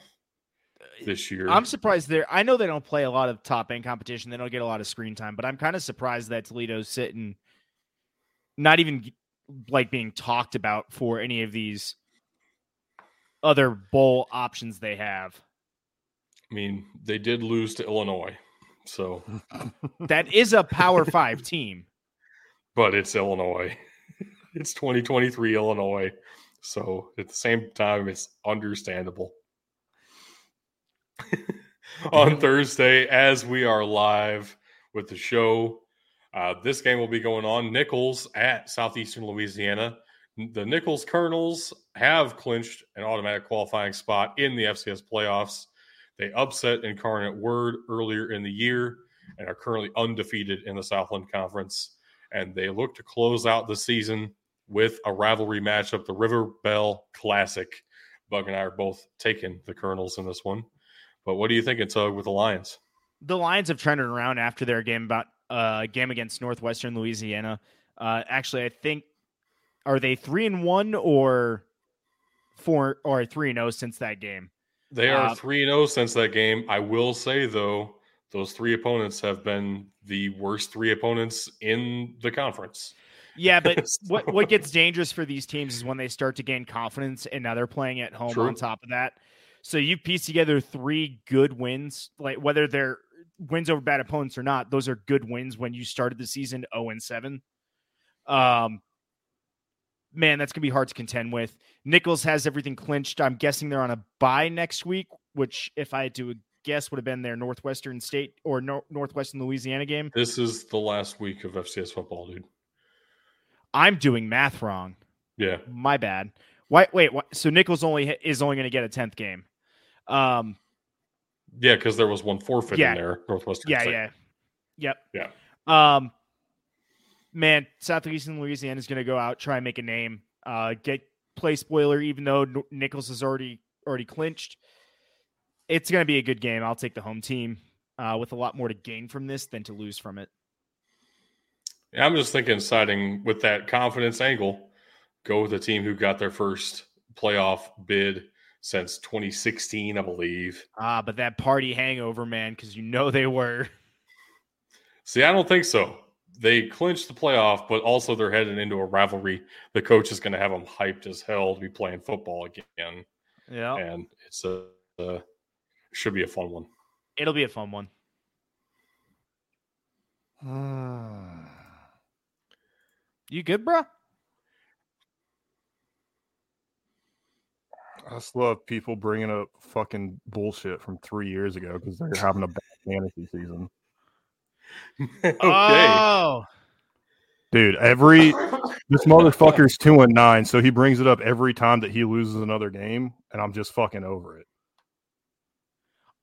this year. I'm surprised they're. I know they don't play a lot of top end competition. They don't get a lot of screen time, but I'm kind of surprised that Toledo's sitting, not even like being talked about for any of these other bowl options they have. I mean, they did lose to Illinois, so That is a Power Five team. but it's Illinois. It's 2023 Illinois. So at the same time, it's understandable. On Thursday, as we are live with the show, uh, this game will be going on. Nicholls at Southeastern Louisiana. The Nicholls Colonels have clinched an automatic qualifying spot in the FCS playoffs. They upset Incarnate Word earlier in the year and are currently undefeated in the Southland Conference. And they look to close out the season with a rivalry matchup, the River Bell Classic. Bug and I are both taking the Colonels in this one. But what do you think, Tug, with the Lions? the Lions have trended around after their game about uh game against Northwestern Louisiana. Uh actually I think are they three and one or four or three and zero since that game? They are Uh, three and zero since that game. I will say though, those three opponents have been the worst three opponents in the conference. Yeah, but what what gets dangerous for these teams is when they start to gain confidence and now they're playing at home True. on top of that. So you piece together three good wins, like whether they're wins over bad opponents or not, those are good wins when you started the season 0 and 7. Um man, that's gonna be hard to contend with. Nicholls has everything clinched. I'm guessing they're on a bye next week, which if I had to guess would have been their Northwestern State or Nor- Northwestern Louisiana game. This is the last week of FCS football, dude. I'm doing math wrong. Yeah, My bad. Why? Wait. What, so Nicholls only is only going to get a tenth game. Um. Yeah, because there was one forfeit Yeah. in there. Northwestern. Yeah. State. Yeah. Yep. Yeah. Um. Man, Southeastern Louisiana is going to go out try and make a name. Uh, get play spoiler. Even though Nicholls has already already clinched, it's going to be a good game. I'll take the home team. Uh, with a lot more to gain from this than to lose from it. Yeah, I'm just thinking, siding with that confidence angle, go with the team who got their first playoff bid since 2016, I believe. Ah, but that party hangover, man, because you know they were. See, I don't think so. They clinched the playoff, but also they're heading into a rivalry. The coach is going to have them hyped as hell to be playing football again, Yeah. and it's a, uh should be a fun one. It'll be a fun one. You good, bro? I just love people bringing up fucking bullshit from three years ago because they're having a bad fantasy season. okay. Oh, Dude, every this motherfucker's two and nine, so he brings it up every time that he loses another game, and I'm just fucking over it.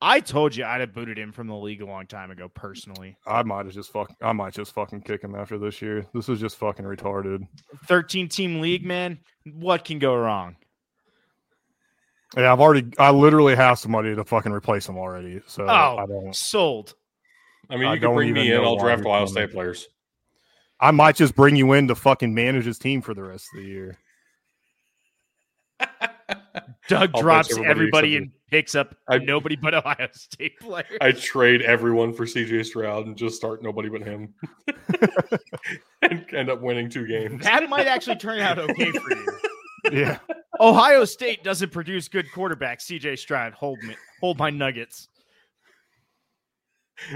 I told you I'd have booted him from the league a long time ago, personally. I might have just fuck I might just fucking kick him after this year. This is just fucking retarded. 13 team league, man. What can go wrong? Yeah, I've already I literally have somebody to fucking replace him already. So Oh. I don't Sold. I mean, I you can bring me in. I'll draft you're Ohio doing State players. I might just bring you in to fucking manage his team for the rest of the year. Dug I'll drops everybody, everybody and picks up I- nobody but Ohio State players. I trade everyone for CJ Stroud and just start nobody but him, and end up winning two games. that might actually turn out okay for you. Yeah. Ohio State doesn't produce good quarterbacks. CJ Stroud, hold me, hold my nuggets,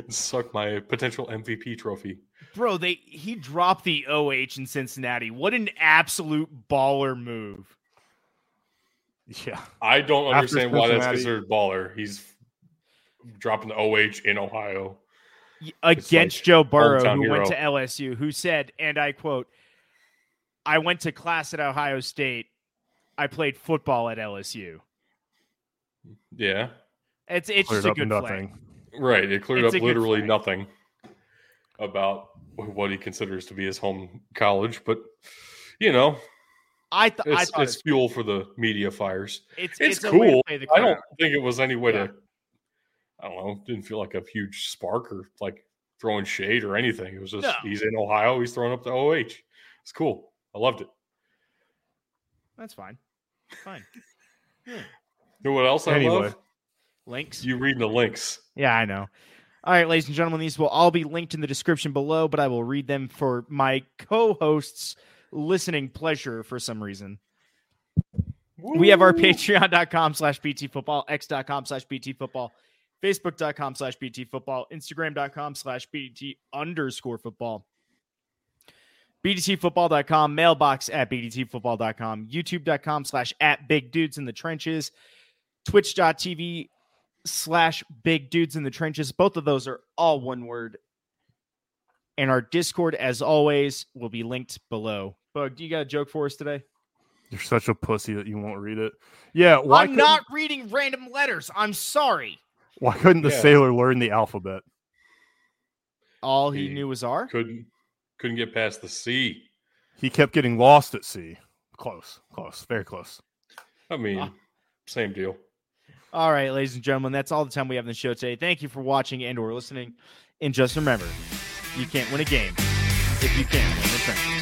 Suck my potential MVP trophy. bro. They he dropped the OH in Cincinnati. What an absolute baller move! Yeah. I don't understand why that's considered baller. He's dropping the OH in Ohio. Against like Joe Burrow, hometown who went to. LSU, who said, and I quote, I went to class at Ohio State. I played football at LSU. Yeah, It's it's Cleared just a up good flag. nothing. right. It cleared It's up literally flag. nothing about what he considers to be his home college, but you know, I, th- I it's, thought it's it's, fuel for the media fires. it's, It's, it's a way to cool. I don't think it was any way Yeah. to. I don't know. Didn't feel like a huge spark or like throwing shade or anything. It was just No. he's in Ohio. He's throwing up the OH. It's cool. I loved it. That's fine. Fine. You know what else I Anyway. love? Links. You reading the links. Yeah, I know. All right, ladies and gentlemen, these will all be linked in the description below, but I will read them for my co-hosts' listening pleasure for some reason. We have our Woo! patreon.com slash bt football, x.com slash bt football, facebook.com slash bt football, instagram.com slash bt underscore football, bdtfootball.com, mailbox at bdtfootball.com, youtube.com slash at big dudes in the trenches, twitch.tv slash big dudes in the trenches. Both of those are all one word. And our Discord, as always, will be linked below. Bug, do you got a joke for us today? You're such a pussy that you won't read it. Yeah, why I'm couldn't- not reading random letters. I'm sorry. why couldn't the Yeah. sailor learn the alphabet? All he He knew was R. Couldn't couldn't get past the sea. He kept getting lost at sea. Close, close, very close. I mean, Ah. same deal. All right, ladies and gentlemen, that's all the time we have in the show today. Thank you for watching and or listening. And just remember, you can't win a game if you can't win the trenches.